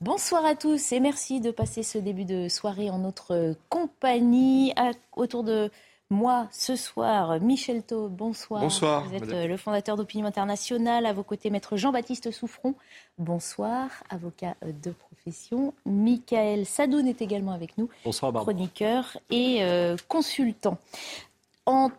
Bonsoir à tous et merci de passer ce début de soirée en notre compagnie. autour de moi ce soir, Michel Taub, bonsoir. Bonsoir. Vous êtes euh, le fondateur d'Opinion Internationale. À vos côtés, maître Jean-Baptiste Souffron. Bonsoir, avocat euh, de profession. Michael Sadoun est également avec nous. Bonsoir, Barbara. Chroniqueur et euh, consultant. En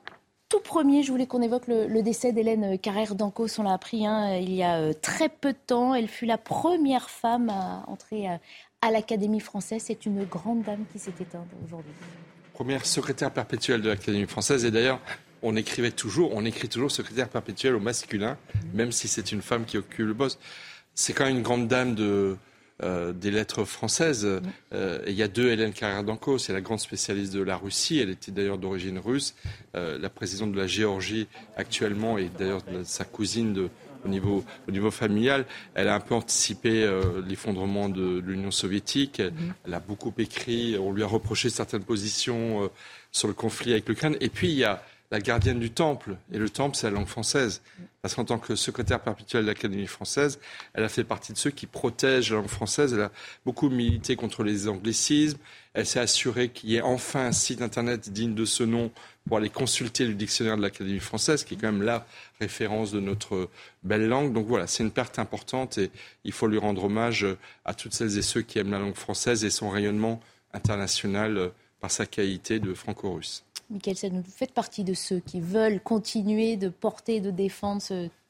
tout premier, je voulais qu'on évoque le, décès d'Hélène Carrère d'Ancos. On l'a appris hein, il y a très peu de temps. Elle fut la première femme à entrer à, à l'Académie française. C'est une grande dame qui s'est éteinte aujourd'hui première secrétaire perpétuelle de l'Académie française. Et d'ailleurs, on écrivait toujours, on écrit toujours secrétaire perpétuelle au masculin, même si c'est une femme qui occupe le poste. C'est quand même une grande dame de, euh, des lettres françaises. Euh, il y a deux Hélène Carrère d'Anco, c'est la grande spécialiste de la Russie. Elle était d'ailleurs d'origine russe. Euh, la présidente de la Géorgie actuellement et d'ailleurs sa cousine de, au niveau, au niveau familial. Elle a un peu anticipé euh, l'effondrement de, l'Union soviétique. Mhm. Elle, a beaucoup écrit. On lui a reproché certaines positions euh, sur le conflit avec l'Ukraine. Et puis, il y a la gardienne du temple. Et le temple, c'est la langue française. Parce qu'en tant que secrétaire perpétuelle de l'Académie française, elle a fait partie de ceux qui protègent la langue française. Elle a beaucoup milité contre les anglicismes. Elle s'est assurée qu'il y ait enfin un site Internet digne de ce nom pour aller consulter le dictionnaire de l'Académie française, qui est quand même la référence de notre belle langue. Donc voilà, c'est une perte importante et il faut lui rendre hommage à toutes celles et ceux qui aiment la langue française et son rayonnement international par sa qualité de franco-russe. Michael vous faites partie de ceux qui veulent continuer de porter, de défendre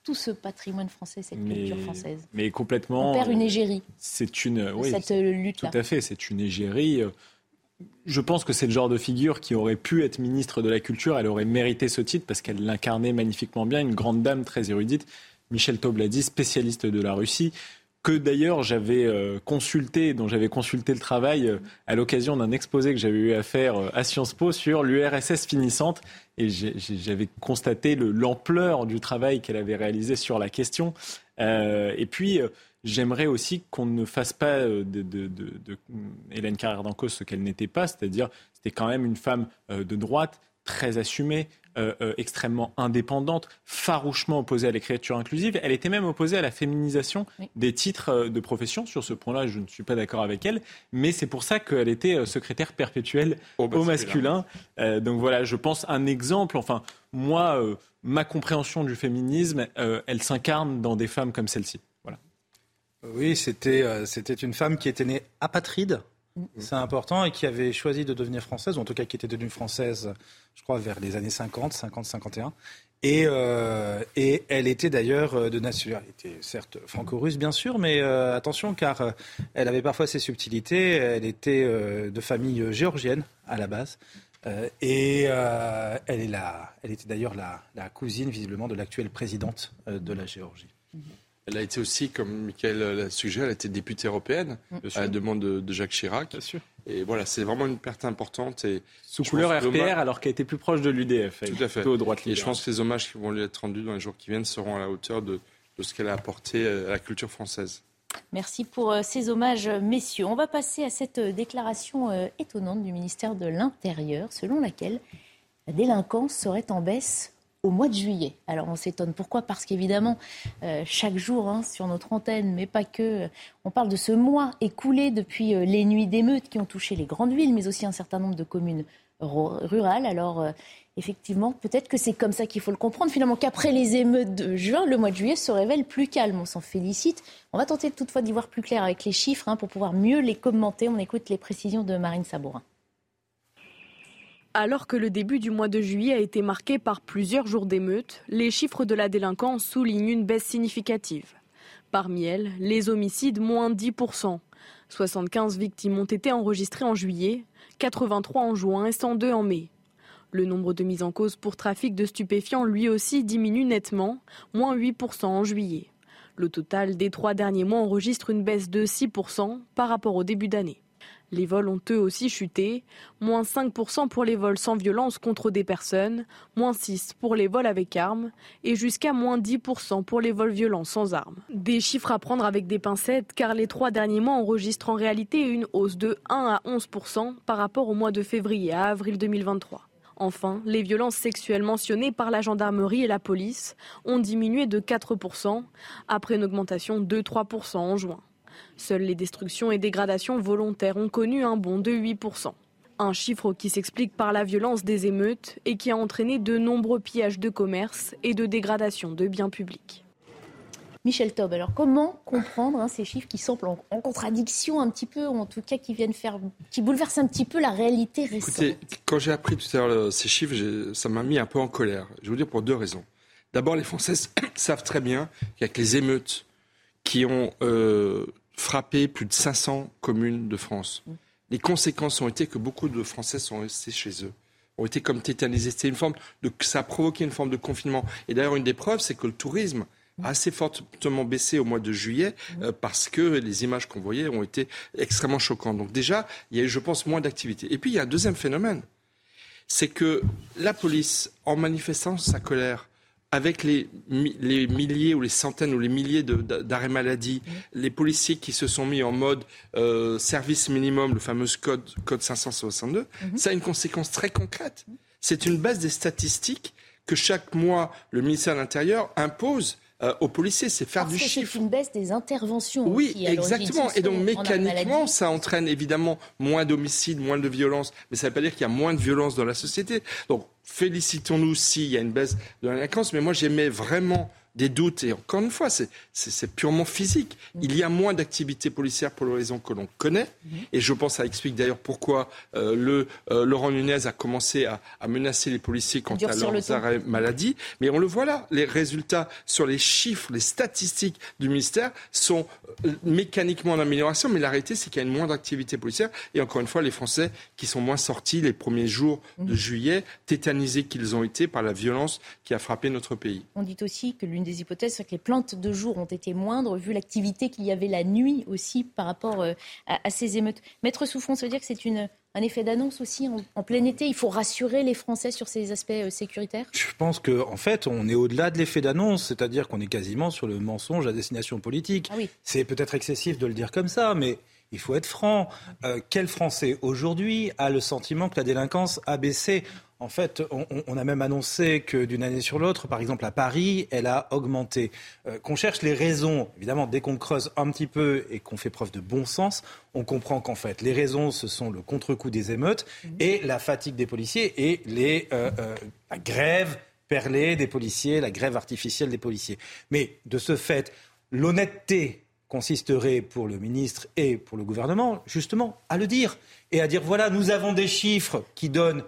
tout ce patrimoine français, cette culture française. Mais complètement. On perd une égérie. C'est une. Oui, cette lutte-là. Tout à fait, c'est une égérie. Je pense que c'est le genre de figure qui aurait pu être ministre de la Culture. Elle aurait mérité ce titre parce qu'elle l'incarnait magnifiquement bien. Une grande dame très érudite. Michel Taub l'a dit, spécialiste de la Russie que d'ailleurs j'avais euh, consulté, dont j'avais consulté le travail euh, à l'occasion d'un exposé que j'avais eu à faire euh, à Sciences Po sur l'URSS finissante. Et j'avais constaté l'ampleur du travail qu'elle avait réalisé sur la question. et puis, j'aimerais aussi qu'on ne fasse pas de, Hélène Carrère d'Ancos ce qu'elle n'était pas, c'est-à-dire c'était quand même une femme de droite, très assumée, euh, euh, extrêmement indépendante, farouchement opposée à l'écriture inclusive. Elle était même opposée à la féminisation des titres euh, de profession. Sur ce point-là, je ne suis pas d'accord avec elle, mais c'est pour ça qu'elle était secrétaire perpétuelle au, masculin. donc voilà, je pense un exemple. Enfin, moi, ma compréhension du féminisme, elle s'incarne dans des femmes comme celle-ci. Voilà. Oui, c'était c'était une femme qui était née apatride c'est important, et qui avait choisi de devenir française, ou en tout cas qui était devenue française, je crois, vers les années 50, 50, 51. Et, euh, elle était d'ailleurs euh, de nationalité, certes franco-russe bien sûr, mais euh, attention car elle avait parfois ses subtilités. Elle était de famille géorgienne à la base. et elle, est la, elle était d'ailleurs la, la, cousine visiblement de l'actuelle présidente de la Géorgie. Mm-hmm. Elle a été aussi, comme Michael l'a suggéré, elle a été députée européenne à la demande de, Jacques Chirac. Bien sûr. Et voilà, c'est vraiment une perte importante. Et Sous couleur RPR, alors qu'elle était plus proche de l'UDF. Tout à fait. Et je pense que les hommages qui vont lui être rendus dans les jours qui viennent seront à la hauteur de, ce qu'elle a apporté à la culture française. Merci pour euh, ces hommages, messieurs. On va passer à cette euh, déclaration euh, étonnante du ministère de l'Intérieur, selon laquelle la délinquance serait en baisse au mois de juillet. Alors on s'étonne. Pourquoi? Parce qu'évidemment, euh, chaque jour hein, sur notre antenne, mais pas que, euh, on parle de ce mois écoulé depuis euh, les nuits d'émeutes qui ont touché les grandes villes, mais aussi un certain nombre de communes rurales. Alors effectivement, peut-être que c'est comme ça qu'il faut le comprendre. Finalement, qu'après les émeutes de juin, le mois de juillet se révèle plus calme. On s'en félicite. On va tenter toutefois d'y voir plus clair avec les chiffres hein, pour pouvoir mieux les commenter. On écoute les précisions de Marine Sabourin. Alors que le début du mois de juillet a été marqué par plusieurs jours d'émeutes, les chiffres de la délinquance soulignent une baisse significative. Parmi elles, les homicides moins 10%. 75 victimes ont été enregistrées en juillet, 83 en juin et 102 en mai. Le nombre de mises en cause pour trafic de stupéfiants lui aussi diminue nettement, moins 8% en juillet. Le total des trois derniers mois enregistre une baisse de 6% par rapport au début d'année. Les vols ont eux aussi chuté, moins 5% pour les vols sans violence contre des personnes, moins 6% pour les vols avec armes et jusqu'à moins 10% pour les vols violents sans armes. Des chiffres à prendre avec des pincettes car les trois derniers mois enregistrent en réalité une hausse de 1 à 11% par rapport au mois de février à avril 2023. Enfin, les violences sexuelles mentionnées par la gendarmerie et la police ont diminué de 4% après une augmentation de 3% en juin. Seules les destructions et dégradations volontaires ont connu un bond de 8%. Un chiffre qui s'explique par la violence des émeutes et qui a entraîné de nombreux pillages de commerce et de dégradation de biens publics. Michel Taub, alors comment comprendre hein, ces chiffres qui semblent en, contradiction un petit peu, ou en tout cas qui viennent faire, qui bouleversent un petit peu la réalité récente? Écoutez, quand j'ai appris tout à l'heure ces chiffres, ça m'a mis un peu en colère. Je vais vous dire pour deux raisons. D'abord, les Français savent très bien qu'avec les émeutes qui ont euh, frappé plus de 500 communes de France, les conséquences ont été que beaucoup de Français sont restés chez eux ont été comme tétanisés. C'était une forme de, ça a provoqué une forme de confinement. Et d'ailleurs, une des preuves, c'est que le tourisme assez fortement baissé au mois de juillet euh, parce que les images qu'on voyait ont été extrêmement choquantes. Donc déjà, il y a eu, je pense, moins d'activité. Et puis, il y a un deuxième phénomène. C'est que la police, en manifestant sa colère, avec les, les, milliers ou les centaines ou les milliers d'arrêts maladie, mmh. les policiers qui se sont mis en mode euh, service minimum, le fameux code, code 562, mmh. ça a une conséquence très concrète. C'est une baisse des statistiques que chaque mois le ministère de l'Intérieur impose euh, aux policiers, c'est faire du chiffre. C'est une baisse des interventions. Oui, exactement. Et donc mécaniquement, ça entraîne évidemment moins d'homicides, moins de violences, mais ça ne veut pas dire qu'il y a moins de violence dans la société. Donc félicitons-nous s'il y a une baisse de la délinquance, mais moi j'aimais vraiment des doutes. Et encore une fois, c'est purement physique. Il y a moins d'activités policières pour les raisons que l'on connaît. Et je pense que ça explique d'ailleurs pourquoi euh, le, euh, Laurent Nunez a commencé à, menacer les policiers quant à leurs arrêts maladie. Mais on le voit là, les résultats sur les chiffres, les statistiques du ministère sont euh, mécaniquement en amélioration. Mais la réalité, c'est qu'il y a une moindre activité policière. Et encore une fois, les Français qui sont moins sortis les premiers jours de juillet, tétanisés qu'ils ont été par la violence qui a frappé notre pays. On dit aussi que l'une des hypothèses, c'est que les plantes de jour ont été moindres, vu l'activité qu'il y avait la nuit aussi par rapport euh, à, ces émeutes. Maître Souffron, ça veut dire que c'est une, un effet d'annonce aussi en, plein été? Il faut rassurer les Français sur ces aspects euh, sécuritaires? Je pense qu'en en fait, on est au-delà de l'effet d'annonce, c'est-à-dire qu'on est quasiment sur le mensonge à destination politique. Ah c'est peut-être excessif de le dire comme ça, mais il faut être franc. Euh, quel Français aujourd'hui a le sentiment que la délinquance a baissé? En fait, on, a même annoncé que d'une année sur l'autre, par exemple à Paris, elle a augmenté. Euh, qu'on cherche les raisons, évidemment, dès qu'on creuse un petit peu et qu'on fait preuve de bon sens, on comprend qu'en fait, les raisons, ce sont le contre-coup des émeutes mmh. et la fatigue des policiers et les, euh, euh, la grève perlée des policiers, la grève artificielle des policiers. Mais de ce fait, l'honnêteté consisterait pour le ministre et pour le gouvernement, justement, à le dire et à dire voilà, nous avons des chiffres qui donnent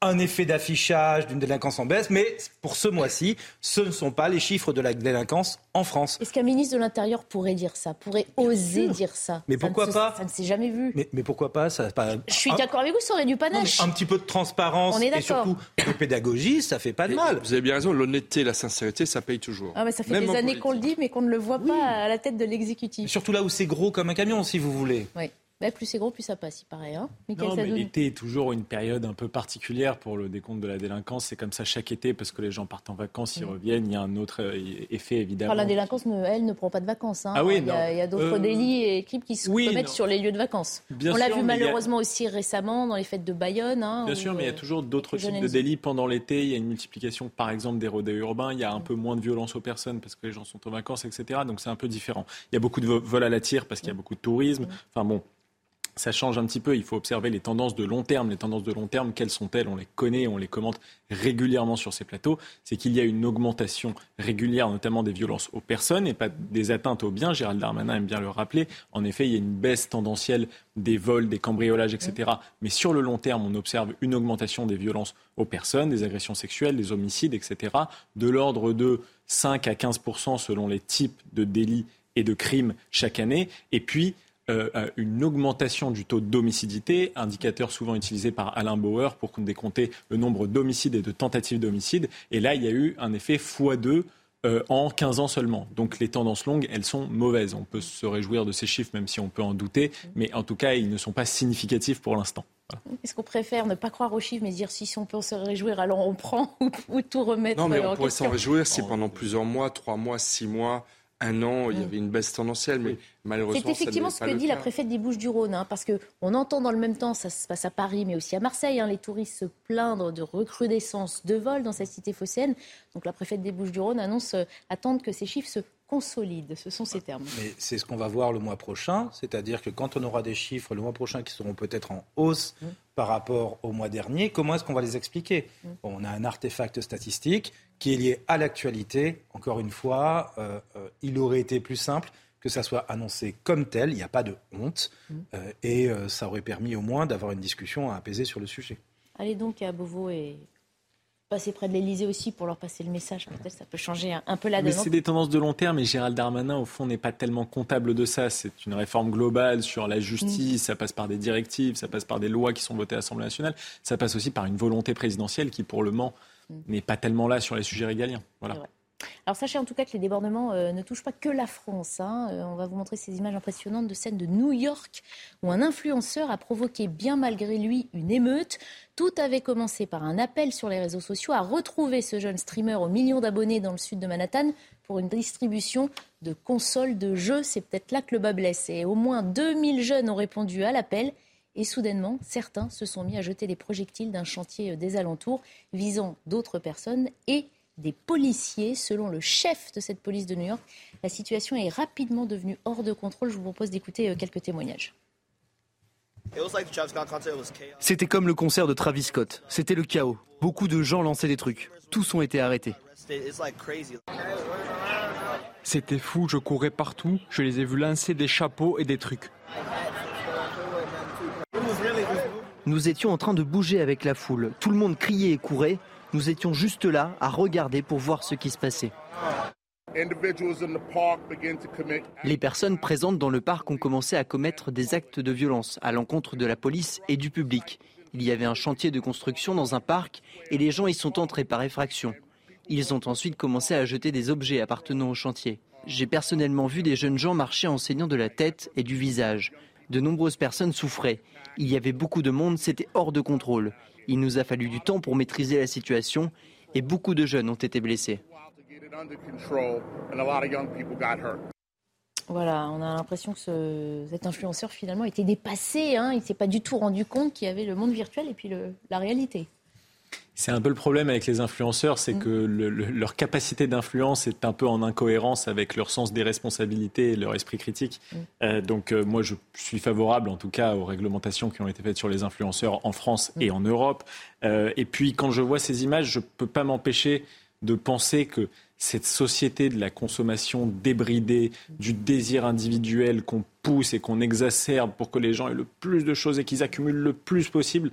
un effet d'affichage d'une délinquance en baisse, mais pour ce mois-ci, ce ne sont pas les chiffres de la délinquance en France. Est-ce qu'un ministre de l'Intérieur pourrait dire ça, pourrait oser dire ça? Mais pourquoi pas? Ça ne s'est jamais vu. Mais, pourquoi pas, ça, pas... Je suis d'accord avec vous, ça aurait du panache. un petit peu de transparence et surtout de pédagogie, ça fait pas de mal. Vous avez bien raison, l'honnêteté, la sincérité, ça paye toujours. Ah, mais ça fait des années qu'on le dit, mais qu'on ne le voit pas à la tête de l'exécutif. Surtout là où c'est gros comme un camion, si vous voulez. Oui. Bah, plus c'est gros, plus ça passe, il paraît. Hein non, mais l'été est toujours une période un peu particulière pour le décompte de la délinquance. C'est comme ça chaque été parce que les gens partent en vacances, ils mm. reviennent. Il y a un autre euh, effet évidemment. la délinquance, elle, ne prend pas de vacances. Hein. Ah oui, il y a, d'autres euh, délits et crimes qui se commettent sur les lieux de vacances. On l'a vu malheureusement aussi récemment dans les fêtes de Bayonne. Hein, Bien sûr, mais il y a euh, toujours d'autres types de délits pendant l'été. Il y a une multiplication, par exemple, des rodéos urbains. Il y a un mm. peu moins de violence aux personnes parce que les gens sont en vacances, etc. Donc c'est un peu différent. Il y a beaucoup de vols à la tire parce qu'il y a mm. beaucoup de tourisme. Enfin bon, ça change un petit peu. Il faut observer les tendances de long terme. Les tendances de long terme, quelles sont-elles? On les connaît, on les commente régulièrement sur ces plateaux. C'est qu'il y a une augmentation régulière, notamment des violences aux personnes et pas des atteintes aux biens. Gérald Darmanin aime bien le rappeler. En effet, il y a une baisse tendancielle des vols, des cambriolages, etc. Mais sur le long terme, on observe une augmentation des violences aux personnes, des agressions sexuelles, des homicides, etc. De l'ordre de 5 à 15 selon les types de délits et de crimes chaque année. Et puis, euh, une augmentation du taux d'homicidité, indicateur souvent utilisé par Alain Bauer pour décompter le nombre d'homicides et de tentatives d'homicide. Et là, il y a eu un effet x2 euh, en 15 ans seulement. Donc les tendances longues, elles sont mauvaises. On peut se réjouir de ces chiffres, même si on peut en douter, mais en tout cas, ils ne sont pas significatifs pour l'instant. Est-ce qu'on préfère ne pas croire aux chiffres, mais dire si on peut se réjouir, alors on prend ou, tout remettre Non, mais on pourrait s'en réjouir si pendant plusieurs mois, trois mois, six mois, un an, il y mm. avait une baisse tendancielle, mais malheureusement. C'est effectivement ce que dit la préfète des Bouches-du-Rhône, hein, parce qu'on entend dans le même temps, ça se passe à Paris, mais aussi à Marseille, hein, les touristes se plaindre de recrudescence de vols dans cette cité phocéenne. Donc la préfète des Bouches-du-Rhône annonce euh, attendre que ces chiffres se consolide. Ce sont ces termes. Mais c'est ce qu'on va voir le mois prochain, c'est-à-dire que quand on aura des chiffres le mois prochain qui seront peut-être en hausse mmh. par rapport au mois dernier, comment est-ce qu'on va les expliquer? Mmh. On a un artefact statistique qui est lié à l'actualité. Encore une fois, euh, euh, il aurait été plus simple que ça soit annoncé comme tel, il n'y a pas de honte, mmh. euh, et ça aurait permis au moins d'avoir une discussion apaisée sur le sujet. Allez donc à Beauvau et passer près de l'Elysée aussi pour leur passer le message. Peut-être ça peut changer un, peu la donne. Mais c'est des tendances de long terme et Gérald Darmanin, au fond, n'est pas tellement comptable de ça. C'est une réforme globale sur la justice, mm. ça passe par des directives, ça passe par des lois qui sont votées à l'Assemblée nationale, ça passe aussi par une volonté présidentielle qui, pour le moment, mm. N'est pas tellement là sur les sujets régaliens. Voilà. Alors sachez en tout cas que les débordements euh, ne touchent pas que la France. Hein. Euh, on va vous montrer ces images impressionnantes de scènes de New York où un influenceur a provoqué bien malgré lui une émeute. Tout avait commencé par un appel sur les réseaux sociaux à retrouver ce jeune streamer aux millions d'abonnés dans le sud de Manhattan pour une distribution de consoles de jeux. C'est peut-être là que le bas blesse. Et au moins 2000 jeunes ont répondu à l'appel. Et soudainement, certains se sont mis à jeter des projectiles d'un chantier des alentours visant d'autres personnes et des policiers. Selon le chef de cette police de New York, la situation est rapidement devenue hors de contrôle. Je vous propose d'écouter euh, quelques témoignages. C'était comme le concert de Travis Scott. C'était le chaos. Beaucoup de gens lançaient des trucs. Tous ont été arrêtés. C'était fou, je courais partout. Je les ai vus lancer des chapeaux et des trucs. Nous étions en train de bouger avec la foule. Tout le monde criait et courait. Nous étions juste là à regarder pour voir ce qui se passait. Les personnes présentes dans le parc ont commencé à commettre des actes de violence à l'encontre de la police et du public. Il y avait un chantier de construction dans un parc et les gens y sont entrés par effraction. Ils ont ensuite commencé à jeter des objets appartenant au chantier. J'ai personnellement vu des jeunes gens marcher en saignant de la tête et du visage. De nombreuses personnes souffraient. Il y avait beaucoup de monde, c'était hors de contrôle. Il nous a fallu du temps pour maîtriser la situation et beaucoup de jeunes ont été blessés. Voilà, on a l'impression que cet influenceur finalement était dépassé. Hein. Il ne s'est pas du tout rendu compte qu'il y avait le monde virtuel et puis la réalité. C'est un peu le problème avec les influenceurs, c'est mm. que leur capacité d'influence est un peu en incohérence avec leur sens des responsabilités et leur esprit critique. Mm. Euh, donc euh, moi, je suis favorable en tout cas aux réglementations qui ont été faites sur les influenceurs en France mm. et en Europe. Euh, et puis quand je vois ces images, je ne peux pas m'empêcher de penser que cette société de la consommation débridée, du désir individuel qu'on pousse et qu'on exacerbe pour que les gens aient le plus de choses et qu'ils accumulent le plus possible,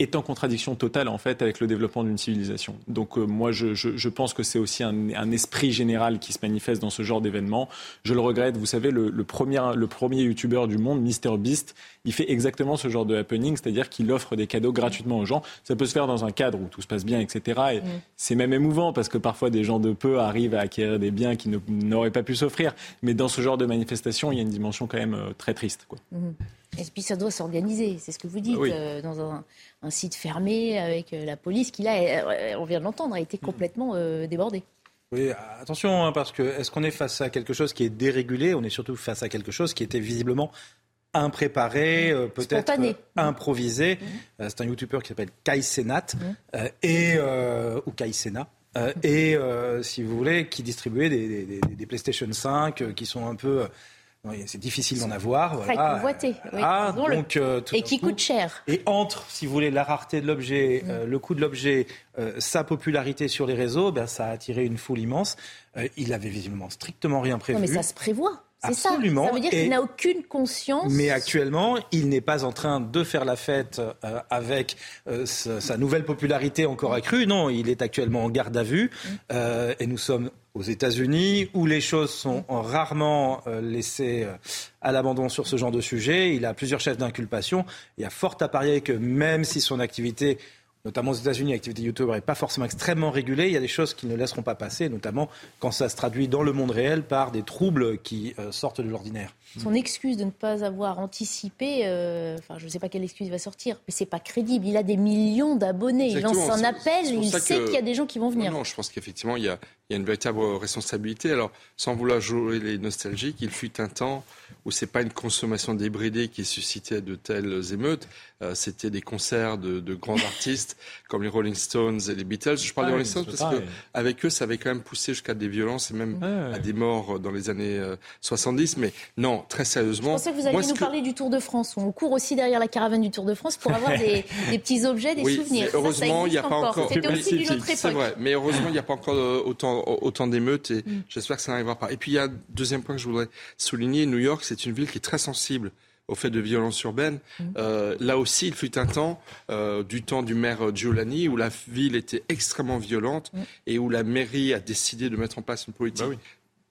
est en contradiction totale en fait avec le développement d'une civilisation. Donc euh, moi je, je, je, pense que c'est aussi un, un, esprit général qui se manifeste dans ce genre d'événement. Je le regrette, vous savez, le, le premier, le premier youtubeur du monde, MrBeast, il fait exactement ce genre de happening, c'est-à-dire qu'il offre des cadeaux gratuitement aux gens. Ça peut se faire dans un cadre où tout se passe bien, etc. Et mm. c'est même émouvant parce que parfois des gens de peu arrivent à acquérir des biens qui n'auraient pas pu s'offrir. Mais dans ce genre de manifestation, il y a une dimension quand même euh, très triste. Quoi. Mm. Et puis ça doit s'organiser, c'est ce que vous dites, euh, dans un, site fermé avec euh, la police qui, là, euh, on vient de l'entendre, a été mm. complètement débordée. Oui, attention, hein, parce que est-ce qu'on est face à quelque chose qui est dérégulé? On est surtout face à quelque chose qui était visiblement impréparé, mm. peut-être improvisé. Mm. c'est un YouTuber qui s'appelle Kai Senat, et, ou Kai Sena. et si vous voulez, qui distribuait des, des PlayStation 5 qui sont un peu c'est difficile d'en avoir. Voilà. convoité, ah, donc, euh, et qui coûte cher. Et entre, si vous voulez, la rareté de l'objet, mm. euh, le coût de l'objet, euh, sa popularité sur les réseaux, ben, ça a attiré une foule immense. il avait visiblement strictement rien prévu. Non, mais ça se prévoit. C'est ça. Ça veut dire qu'il n'a aucune conscience. Mais actuellement, il n'est pas en train de faire la fête avec sa, nouvelle popularité encore accrue. Non, il est actuellement en garde à vue. Mm. et nous sommes aux États-Unis, où les choses sont rarement euh, laissées euh, à l'abandon sur ce genre de sujet. Il a plusieurs chefs d'inculpation. Il y a fort à parier que même si son activité notamment aux États-Unis, l'activité YouTube n'est pas forcément extrêmement régulée. Il y a des choses qui ne laisseront pas passer, notamment quand ça se traduit dans le monde réel par des troubles qui euh, sortent de l'ordinaire. Son excuse de ne pas avoir anticipé, euh, enfin je ne sais pas quelle excuse va sortir, mais c'est pas crédible. Il a des millions d'abonnés, il lance un appel, il sait qu'il y a des gens qui vont venir. Non, je pense qu'effectivement il y, a, une véritable responsabilité. Alors sans vouloir jouer les nostalgiques, il fut un temps où c'est pas une consommation débridée qui suscitait de telles émeutes, euh, c'était des concerts de, de grands artistes comme les Rolling Stones et les Beatles. Je parle des Rolling Stones parce qu'avec eux, ça avait quand même poussé jusqu'à des violences et même à des morts dans les années 70. Mais non, très sérieusement. Je pensais que vous alliez nous parler du Tour de France. On court aussi derrière la caravane du Tour de France pour avoir des, petits objets, des souvenirs. heureusement, il n'y a pas encore. C'est vrai, mais heureusement, il n'y a pas encore autant, autant d'émeutes et mm. j'espère que ça n'arrivera pas. Et puis, il y a un deuxième point que je voudrais souligner. New York, c'est une ville qui est très sensible au fait de violences urbaines. Mm. Euh, là aussi, il fut un temps, euh, du temps du maire Giuliani, où la ville était extrêmement violente mm. et où la mairie a décidé de mettre en place une politique bah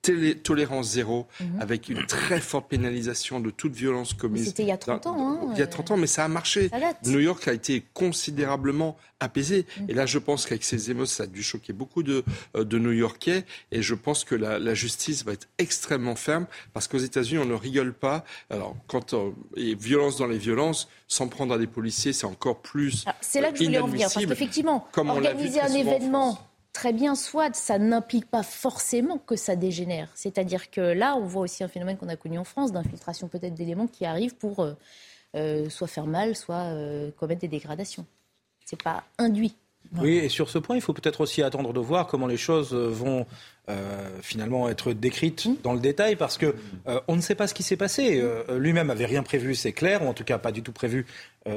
tolérance zéro, mhm. avec une très forte pénalisation de toute violence commise. C'était il y a 30 ans. Hein, il y a 30 ans, mais ça a marché. New York a été considérablement apaisé. Mhm. Et là, je pense qu'avec ces émotions, ça a dû choquer beaucoup de, euh, de New-Yorkais. Et je pense que la, la, justice va être extrêmement ferme, parce qu'aux États-Unis, on ne rigole pas. Alors, quand euh, et violence dans les violences, s'en prendre à des policiers, c'est encore plus. C'est là que je voulais en venir, parce qu'effectivement, organiser un événement très bien soit, ça n'implique pas forcément que ça dégénère. C'est-à-dire que là, on voit aussi un phénomène qu'on a connu en France, d'infiltration peut-être d'éléments qui arrivent pour euh, euh, soit faire mal, soit euh, commettre des dégradations. Ce n'est pas induit. Oui, et sur ce point, il faut peut-être aussi attendre de voir comment les choses vont euh, finalement être décrite mmh. dans le détail parce que euh, on ne sait pas ce qui s'est passé. Euh, lui-même avait rien prévu, c'est clair, ou en tout cas pas du tout prévu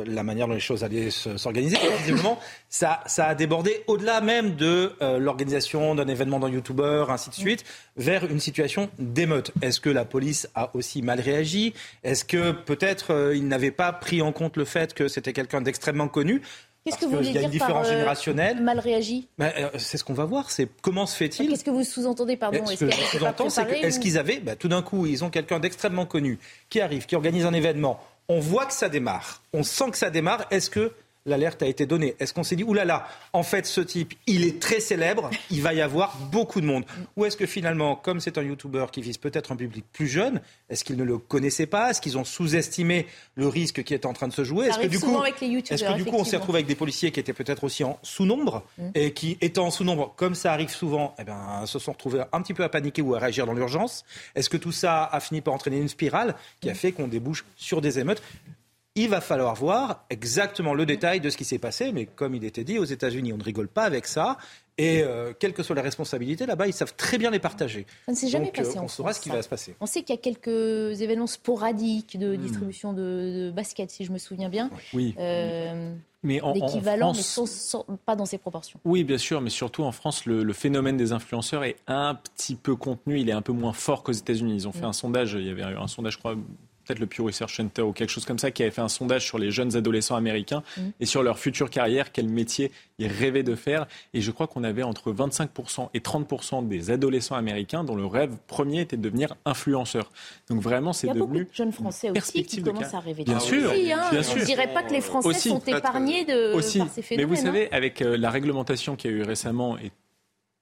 la manière dont les choses allaient s'organiser. Visiblement, ça, ça a débordé au-delà même de l'organisation d'un événement d'un YouTuber, ainsi de suite, vers une situation d'émeute. Est-ce que la police a aussi mal réagi? Est-ce que peut-être il n'avait pas pris en compte le fait que c'était quelqu'un d'extrêmement connu? Qu'est-ce que vous voulez dire y a une différence par, générationnelle. Mal réagi euh, C'est ce qu'on va voir. C'est comment se fait-il Qu'est-ce que vous sous-entendez, pardon Ce que je sous-entends, c'est que, est-ce qu'ils avaient, bah, tout d'un coup, ils ont quelqu'un d'extrêmement connu qui arrive, qui organise un événement. On voit que ça démarre. On sent que ça démarre. Est-ce que l'alerte a été donnée. Est-ce qu'on s'est dit, oulala, en fait, ce type, il est très célèbre, il va y avoir beaucoup de monde. Ou est-ce que finalement, comme c'est un YouTuber qui vise peut-être un public plus jeune, est-ce qu'ils ne le connaissaient pas? Est-ce qu'ils ont sous-estimé le risque qui est en train de se jouer? Est-ce que du coup, est-ce que du coup, on s'est retrouvé avec des policiers qui étaient peut-être aussi en sous-nombre mm. et qui, étant en sous-nombre, comme ça arrive souvent, eh ben, se sont retrouvés un petit peu à paniquer ou à réagir dans l'urgence? Est-ce que tout ça a fini par entraîner une spirale qui a mm. fait qu'on débouche sur des émeutes? Il va falloir voir exactement le détail de ce qui s'est passé, mais comme il était dit, aux États-Unis, on ne rigole pas avec ça. Et euh, quelles que soient les responsabilités, là-bas, ils savent très bien les partager. Ça ne s'est jamais passé. Euh, on saura ce qui va se passer. On sait qu'il y a quelques événements sporadiques de hmm. distribution de, basket, si je me souviens bien. Oui. Euh, mais en, d'équivalent, mais pas dans ces proportions. Oui, bien sûr, mais surtout en France, le, phénomène des influenceurs est un petit peu contenu, il est un peu moins fort qu'aux États-Unis. Ils ont fait hmm. un sondage, il y avait un sondage, je crois, peut-être le Pew Research Center ou quelque chose comme ça, qui avait fait un sondage sur les jeunes adolescents américains mm. et sur leur future carrière, quel métier ils rêvaient de faire. Et je crois qu'on avait entre 25% et 30% des adolescents américains dont le rêve premier était de devenir influenceur. Donc vraiment, c'est devenu. Il y a beaucoup de jeunes Français aussi qui commencent à rêver bien sûr, hein. bien sûr. Je ne dirais pas que les Français sont épargnés de, aussi. par ces phénomènes. Mais vous savez, avec euh, la réglementation qui a eu récemment et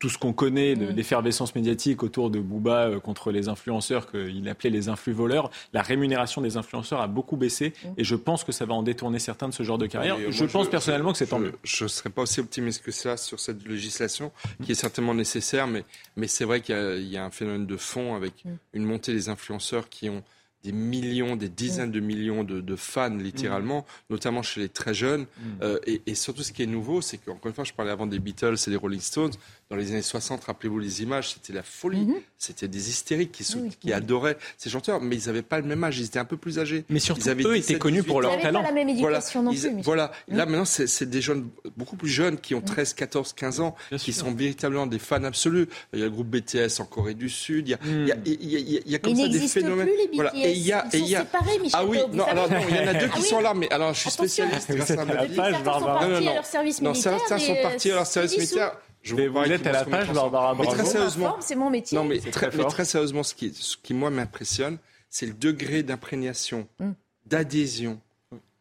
tout ce qu'on connaît de mm. l'effervescence médiatique autour de Booba euh, contre les influenceurs qu'il appelait les influx-voleurs, la rémunération des influenceurs a beaucoup baissé mm. et je pense que ça va en détourner certains de ce genre de carrière. je pense personnellement que c'est tant mieux. Je ne serais pas aussi optimiste que ça sur cette législation qui est certainement nécessaire, mais, mais c'est vrai qu'il y, a un phénomène de fond avec mm. une montée des influenceurs qui ont des millions, des dizaines de millions de, fans, littéralement, notamment chez les très jeunes. Euh, et, et, surtout, ce qui est nouveau, c'est qu'encore une fois, je parlais avant des Beatles et des Rolling Stones dans les années 60, rappelez-vous les images, c'était la folie. Mhm. C'était des hystériques qui, qui adoraient ces chanteurs, mais ils n'avaient pas le même âge, ils étaient un peu plus âgés. Mais surtout, ils avaient eux étaient connus pour leur talent. Pas la même éducation voilà, non plus. Voilà, là maintenant, c'est des jeunes beaucoup plus jeunes qui ont 13, 14, 15 ans, qui sont véritablement des fans absolus. Il y a le groupe BTS en Corée du Sud, il y a, il y a, il y a, comme ça des phénomènes. Plus, les BTS. Voilà. Et il y a, et il y a... séparés, Michel Ah oui, non, alors non, il y en a deux qui ah sont là, mais alors je suis spécialiste grâce à ma Certains sont partis à leur service militaire. Non, certains sont partis à leur service militaire. Je vous, vous êtes à la page, Barbara Bravo. très sérieusement, c'est mon métier. Non, mais très, mais très sérieusement, ce qui, ce qui moi m'impressionne, c'est le degré d'imprégnation, mm. d'adhésion,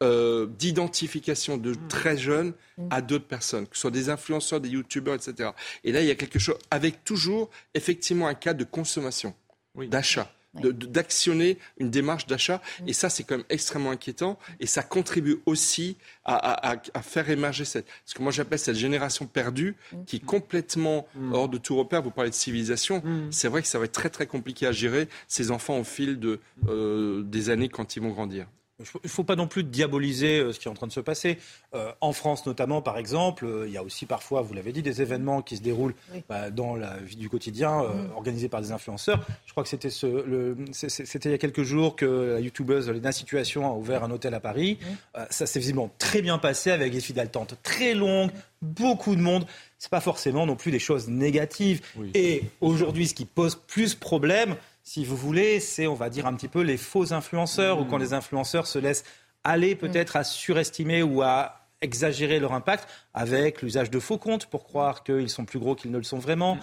euh, d'identification de mm. très jeunes mm. à d'autres personnes, que ce soit des influenceurs, des youtubeurs, etc. Et là, il y a quelque chose, avec toujours effectivement un cas de consommation, d'achat d'actionner une démarche d'achat. Et ça, c'est quand même extrêmement inquiétant. Et ça contribue aussi à, faire émerger cette, ce que moi j'appelle cette génération perdue, qui est complètement mm. hors de tout repère. Vous parlez de civilisation. Mm. C'est vrai que ça va être très très compliqué à gérer ces enfants au fil de, euh, des années quand ils vont grandir. Il ne faut pas non plus diaboliser euh, ce qui est en train de se passer. Euh, en France notamment, par exemple, euh, il y a aussi parfois, vous l'avez dit, des événements qui se déroulent bah, dans la vie du quotidien, mm. organisés par des influenceurs. Je crois que c'était ce, c'était il y a quelques jours que la youtubeuse Lena Situation a ouvert un hôtel à Paris. Ça s'est visiblement très bien passé avec des files d'attente très longues, beaucoup de monde. C'est pas forcément non plus des choses négatives. Et aujourd'hui, ce qui pose plus problème, si vous voulez, c'est, on va dire, un petit peu les faux influenceurs, ou quand mmh. les influenceurs se laissent aller peut-être à surestimer ou à exagérer leur impact avec l'usage de faux comptes pour croire qu'ils sont plus gros qu'ils ne le sont vraiment.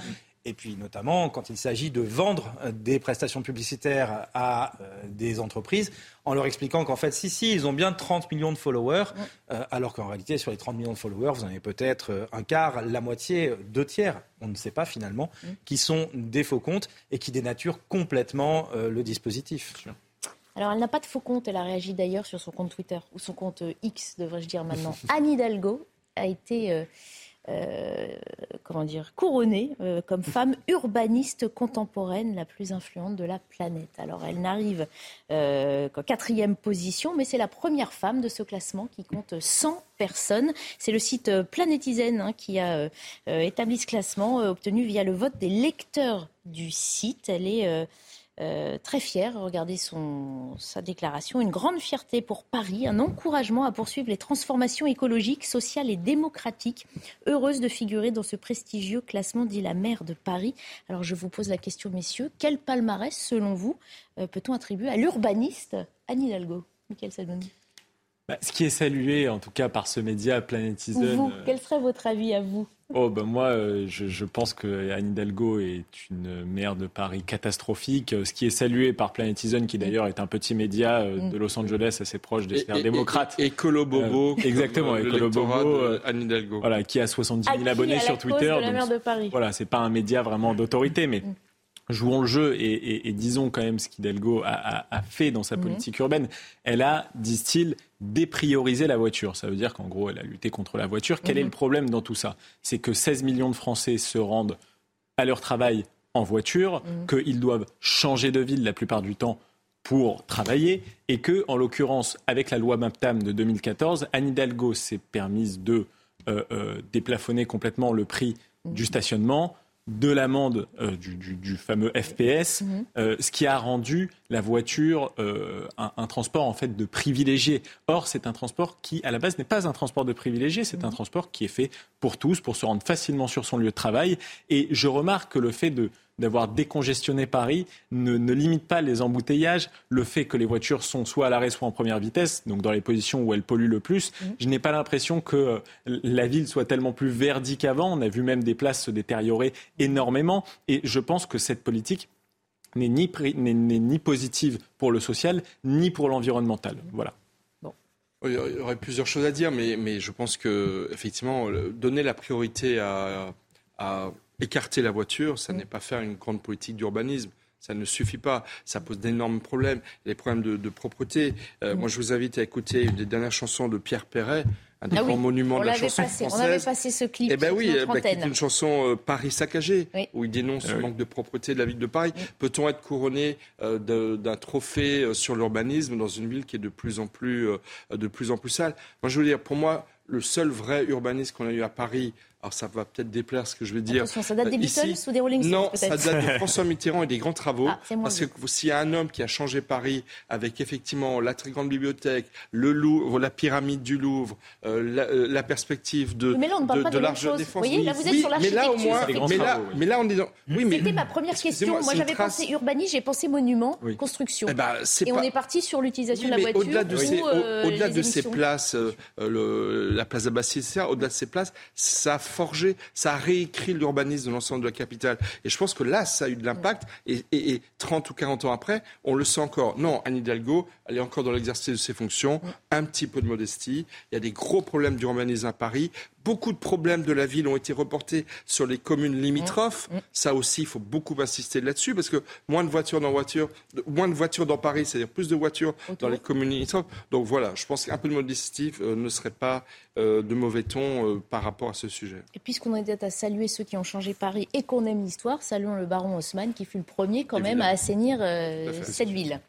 Et puis notamment quand il s'agit de vendre euh, des prestations publicitaires à euh, des entreprises en leur expliquant qu'en fait, si, si, ils ont bien 30 millions de followers, euh, alors qu'en réalité, sur les 30 millions de followers, vous en avez peut-être un quart, la moitié, deux tiers, on ne sait pas finalement, qui sont des faux comptes et qui dénaturent complètement le dispositif. Alors, elle n'a pas de faux compte. Elle a réagi d'ailleurs sur son compte Twitter, ou son compte X, devrais-je dire maintenant. Anne Hidalgo a été euh, comment dire, couronnée euh, comme femme urbaniste contemporaine la plus influente de la planète. Alors elle n'arrive euh, qu'en quatrième position, mais c'est la première femme de ce classement qui compte 100 personnes. C'est le site Planétizen hein, qui a établi ce classement, obtenu via le vote des lecteurs du site. Elle est euh, très fière, regardez sa déclaration, une grande fierté pour Paris, un encouragement à poursuivre les transformations écologiques, sociales et démocratiques. Heureuse de figurer dans ce prestigieux classement, dit la maire de Paris. Alors je vous pose la question, messieurs, quel palmarès, selon vous, euh, peut-on attribuer à l'urbaniste Anne Hidalgo? Michael Salmoni bah, Ce qui est salué, en tout cas, par ce média Planétisme. Vous, quel serait votre avis à vous? Oh ben moi, euh, je, je, pense que Anne Hidalgo est une maire de Paris catastrophique. Ce qui est salué par Planetizen, qui d'ailleurs est un petit média euh, mm. de Los Angeles assez proche des sphères démocrates. Et, Colo Bobo. Euh, exactement, Colo Bobo. Anne Hidalgo. Voilà, qui a 70 000 abonnés? Sur Twitter. De la maire de Paris. Voilà, c'est pas un média vraiment d'autorité, mais. Jouons le jeu et, disons quand même ce qu'Hidalgo a, a, fait dans sa mhm. politique urbaine. Elle a, disent-ils, dépriorisé la voiture. Ça veut dire qu'en gros, elle a lutté contre la voiture. Quel est mhm. le problème dans tout ça? C'est que 16 millions de Français se rendent à leur travail en voiture, mhm. qu'ils doivent changer de ville la plupart du temps pour travailler et que, en l'occurrence, avec la loi MAPTAM de 2014, Anne Hidalgo s'est permise de euh, euh, déplafonner complètement le prix du stationnement de l'amende euh, du, fameux FPS, mhm. euh, ce qui a rendu la voiture euh, un, transport en fait de privilégié. Or, c'est un transport qui, à la base, n'est pas un transport de privilégié, c'est un mhm. transport qui est fait pour tous, pour se rendre facilement sur son lieu de travail. Et je remarque que le fait de d'avoir décongestionné Paris ne, ne, limite pas les embouteillages. Le fait que les voitures sont soit à l'arrêt, soit en première vitesse, donc dans les positions où elles polluent le plus, mmh. je n'ai pas l'impression que euh, la ville soit tellement plus verdie qu'avant. On a vu même des places se détériorer énormément. Et je pense que cette politique n'est ni, ni positive pour le social, ni pour l'environnemental. Voilà. Il y aurait plusieurs choses à dire, mais, mais je pense que effectivement, donner la priorité à, à écarter la voiture, ça mm. n'est pas faire une grande politique d'urbanisme. Ça ne suffit pas. Ça pose d'énormes problèmes. Les problèmes de, propreté. Euh, mm. Moi, je vous invite à écouter une des dernières chansons de Pierre Perret, un des ah grands monuments de la chanson française. On avait passé ce clip. Eh ben oui, bah, une chanson euh, Paris saccagé, où il dénonce ah le manque de propreté de la ville de Paris. Peut-on être couronné euh, d'un trophée sur l'urbanisme dans une ville qui est de plus en plus, de plus en plus sale? Moi, je veux dire, pour moi, le seul vrai urbanisme qu'on a eu à Paris alors ça va peut-être déplaire ce que je vais dire. Attention, ça date des Beatles ou des Rolling Stones Non, ça date de François Mitterrand et des grands travaux. Ah, parce que s'il y a un homme qui a changé Paris avec effectivement la très grande bibliothèque, le Louvre, la pyramide du Louvre, euh, euh, la, perspective de, mais là, on ne parle pas de, l'argent de défense. Vous voyez, là vous êtes sur l'architecture. Mais là au moins, mais là, mais là on est dans. Oui, mais c'était ma première question. Moi j'avais pensé urbanisme, j'ai pensé monument, construction. Eh ben, et on est parti sur l'utilisation de la voiture. Au-delà de ces, au-delà de ces places, euh, la place d'Abbassi, au-delà de ces places, ça forgé, ça a réécrit l'urbanisme de l'ensemble de la capitale. Et je pense que là, ça a eu de l'impact. Et, et, 30 ou 40 ans après, on le sent encore. Non, Anne Hidalgo, elle est encore dans l'exercice de ses fonctions. Un petit peu de modestie. Il y a des gros problèmes d'urbanisme à Paris beaucoup de problèmes de la ville ont été reportés sur les communes limitrophes. Mm. Mm. Ça aussi, il faut beaucoup insister là-dessus parce que moins de voitures dans voiture, moins de voitures dans Paris, c'est-à-dire plus de voitures dans les communes limitrophes. Donc voilà, je pense qu'un peu de modestie euh, ne serait pas euh, de mauvais ton euh, par rapport à ce sujet. Et puisqu'on est à saluer ceux qui ont changé Paris et qu'on aime l'histoire, saluons le baron Haussmann qui fut le premier quand même à assainir cette ville.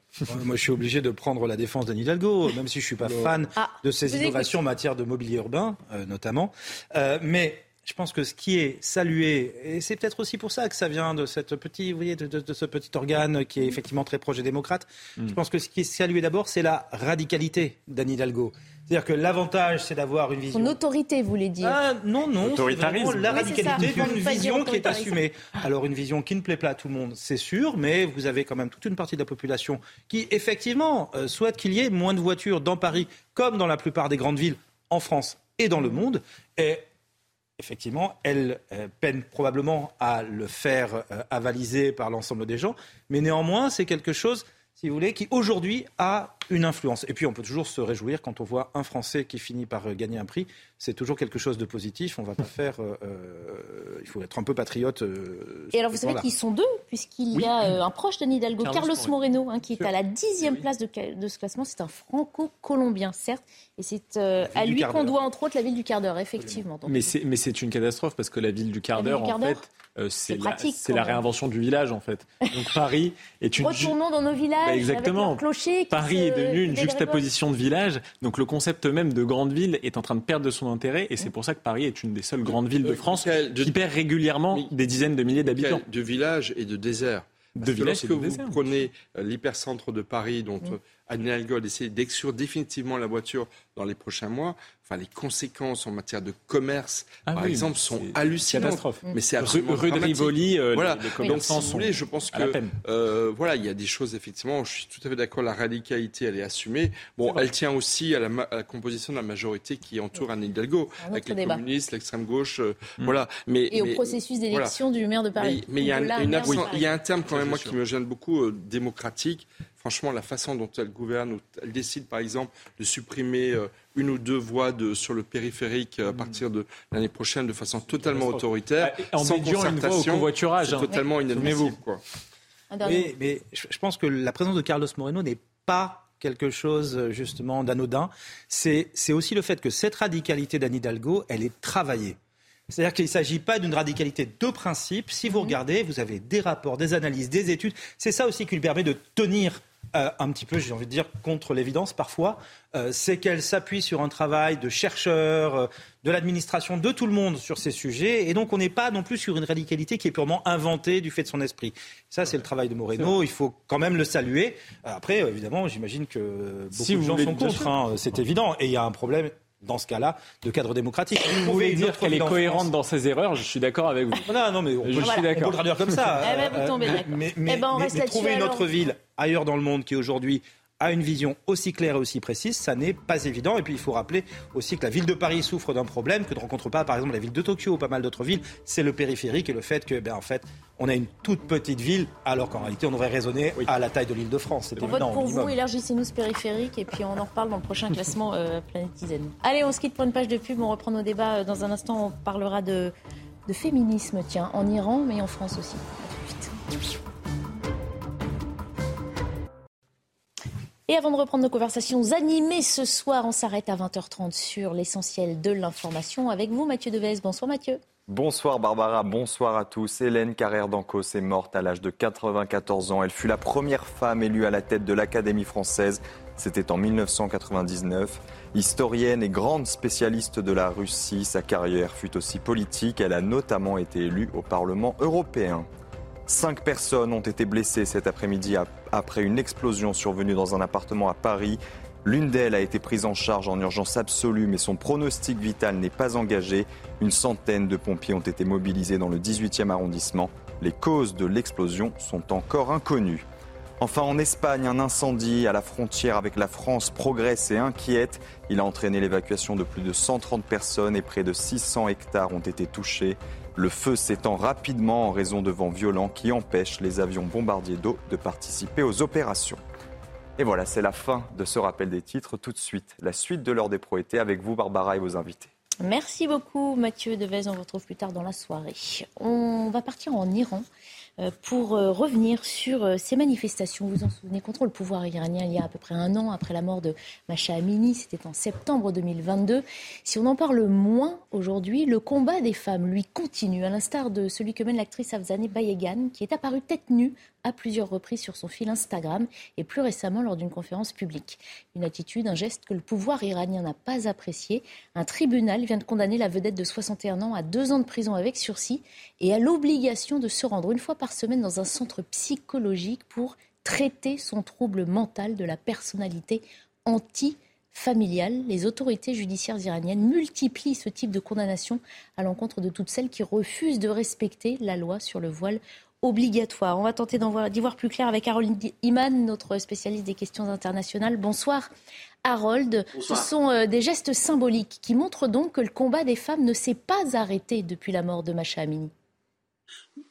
Moi, je suis obligé de prendre la défense d'Anne Hidalgo, même si je suis pas fan Ah, de ses innovations en matière de mobilier urbain, euh, notamment. Euh, mais je pense que ce qui est salué, et c'est peut-être aussi pour ça que ça vient de, cette petit, vous voyez, de, de- de ce petit organe qui est effectivement très proche des démocrates, je pense que ce qui est salué d'abord, c'est la radicalité d'Anne Hidalgo. C'est-à-dire que l'avantage, c'est d'avoir une vision Son autorité, vous voulez dire. ah, non, non, c'est Autoritarisme. la Oui, radicalité peut d'une vision qui est assumée. Alors une vision qui ne plaît pas à tout le monde, c'est sûr, mais vous avez quand même toute une partie de la population qui, effectivement, euh, souhaite qu'il y ait moins de voitures dans Paris, comme dans la plupart des grandes villes en France et dans le monde. Et effectivement, elle euh, peine probablement à le faire euh, avaliser par l'ensemble des gens, mais néanmoins, c'est quelque chose, si vous voulez, qui aujourd'hui a une influence. Et puis, on peut toujours se réjouir quand on voit un Français qui finit par euh, gagner un prix. C'est toujours quelque chose de positif. On va pas faire. euh, euh, il faut être un peu patriote. euh, Et alors, vous savez qu'ils sont deux, puisqu'il Oui. y a euh, un proche de Hidalgo, Carlos Carlos, Moreno, hein, qui est à la dixième Oui. place de, ce classement. C'est un franco-colombien, certes. Et c'est euh, ville à du lui qu'on doit, entre autres, la ville du quart d'heure, effectivement. Donc, Mais c'est, une catastrophe parce que la ville du quart d'heure, quart en fait, euh, c'est, la, réinvention du village, en fait. Donc Paris est une. Retournons dans nos villages. Bah, exactement. Avec qui Paris se- est devenu une juxtaposition de village. Donc le concept même de grande ville est en train de perdre de son intérêt. Et c'est pour ça que Paris est une des seules grandes villes de France Michael, de- qui perd régulièrement Oui. des dizaines de milliers d'habitants. de village et de désert. De Parce que village et lorsque de vous désert. prenez euh, l'hypercentre de Paris, dont euh, Anne Hidalgo a décidé d'exclure définitivement la voiture dans les prochains mois, enfin les conséquences en matière de commerce, Ah par oui, exemple, sont c'est hallucinantes. catastrophe. Mais c'est absolument rue de. Rivoli, euh, Voilà. les, les Donc, si vous voulez, je pense que euh, voilà, il y a des choses effectivement. Je suis tout à fait d'accord. La radicalité, elle est assumée. Bon, elle tient aussi à la, ma- à la composition de la majorité qui entoure Anne Hidalgo, Un avec les débat. communistes, l'extrême gauche, euh, voilà. Mais Et au processus d'élection du maire de Paris. mais mais il y, a un- Nicolas une maire de absence- Paris. il y a un terme quand même, moi, sûr. qui me gêne beaucoup, euh, démocratique. Franchement, la façon dont elle gouverne, elle décide, par exemple, de supprimer euh, une ou deux voies de, sur le périphérique euh, à partir de l'année prochaine de façon totalement autoritaire, En sans dédiant une voie au concertation, hein. totalement inadmissible. Quoi. Oui, mais je pense que la présence de Carlos Moreno n'est pas quelque chose euh, justement d'anodin. C'est c'est aussi le fait que cette radicalité d'Anne Hidalgo, elle est travaillée. C'est-à-dire qu'il ne s'agit pas d'une radicalité de principe. Si vous regardez, vous avez des rapports, des analyses, des études. C'est ça aussi qui lui permet de tenir euh, un petit peu, j'ai envie de dire, contre l'évidence parfois. Euh, c'est qu'elle s'appuie sur un travail de chercheurs, euh, de l'administration, de tout le monde sur ces sujets. Et donc, on n'est pas non plus sur une radicalité qui est purement inventée du fait de son esprit. Ça, c'est le travail de Moreno. Il faut quand même le saluer. Après, évidemment, j'imagine que beaucoup Si de vous gens sont contre. hein, c'est évident. Et il y a un problème, dans ce cas-là, de cadre démocratique. Vous voulez dire qu'elle est cohérente dans ses erreurs, je suis d'accord avec vous. non, non, mais on peut, Je suis on peut le traduire comme ça. Eh ben, vous tombez mais- d'accord. Mais, Eh ben, on mais- reste mais là-dessus, trouver une alors. autre ville ailleurs dans le monde qui aujourd'hui a une vision aussi claire et aussi précise, ça n'est pas évident. Et puis il faut rappeler aussi que la ville de Paris souffre d'un problème que ne rencontre pas, par exemple, la ville de Tokyo ou pas mal d'autres villes. C'est le périphérique et le fait que, ben, en fait, on a une toute petite ville, alors qu'en réalité, on devrait raisonner à la taille de l'île de France. C'est On évident. vote pour vous, élargissez-nous ce périphérique et puis on en reparle dans le prochain classement euh. Allez, on se quitte pour une page de pub, on reprend nos débats. Euh, Dans un instant, on parlera de, de féminisme, tiens, en Iran, mais en France aussi. À tout de suite. Et avant de reprendre nos conversations animées ce soir, on s'arrête à 20h30 sur l'essentiel de l'information avec vous, Mathieu Devez. Bonsoir Mathieu. Bonsoir Barbara, bonsoir à tous. Hélène Carrère d'Ancos est morte à l'âge de 94 ans. Elle fut la première femme élue à la tête de l'Académie française. C'était en 1999. Historienne et grande spécialiste de la Russie, sa carrière fut aussi politique. Elle a notamment été élue au Parlement européen. Cinq personnes ont été blessées cet après-midi ap- après une explosion survenue dans un appartement à Paris. L'une d'elles a été prise en charge en urgence absolue, mais son pronostic vital n'est pas engagé. Une centaine de pompiers ont été mobilisés dans le 18e arrondissement. Les causes de l'explosion sont encore inconnues. Enfin, en Espagne, un incendie à la frontière avec la France progresse et inquiète. Il a entraîné l'évacuation de plus de 130 personnes et près de 600 hectares ont été touchés. Le feu s'étend rapidement en raison de vents violents qui empêchent les avions bombardiers d'eau de participer aux opérations. Et voilà, c'est la fin de ce rappel des titres. Tout de suite, la suite de l'heure des pro été avec vous, Barbara, et vos invités. Merci beaucoup Mathieu Devez, on vous retrouve plus tard dans la soirée. On va partir en Iran pour euh, revenir sur euh, ces manifestations. Vous en souvenez, contre le pouvoir iranien il y a à peu près un an après la mort de Macha Amini, c'était en septembre 2022. Si on en parle moins aujourd'hui, le combat des femmes, lui, continue, à l'instar de celui que mène l'actrice Afzane Bayegan, qui est apparue tête nue à plusieurs reprises sur son fil Instagram et plus récemment lors d'une conférence publique. Une attitude, un geste que le pouvoir iranien n'a pas apprécié. Un tribunal vient de condamner la vedette de 61 ans à deux ans de prison avec sursis et à l'obligation de se rendre une fois par semaine dans un centre psychologique pour traiter son trouble mental de la personnalité anti familiale. Les autorités judiciaires iraniennes multiplient ce type de condamnation à l'encontre de toutes celles qui refusent de respecter la loi sur le voile obligatoire. On va tenter d'y voir, plus clair avec Harold Iman, notre spécialiste des questions internationales. Bonsoir. Harold, ce sont euh, des gestes symboliques qui montrent donc que le combat des femmes ne s'est pas arrêté depuis la mort de Macha Amini.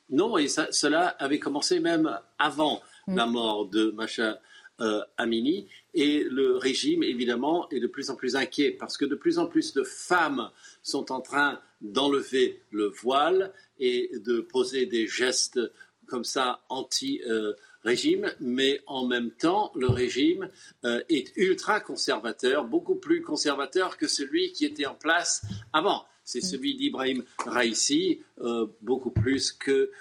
Non, et cela avait commencé même avant mm. la mort de Macha euh, Amini. Et le régime, évidemment, est de plus en plus inquiet parce que de plus en plus de femmes sont en train d'enlever le voile et de poser des gestes comme ça anti-régime, mais en même temps, le régime euh, est ultra conservateur, beaucoup plus conservateur que celui qui était en place avant. C'est celui d'Ibrahim Raisi, euh, beaucoup plus que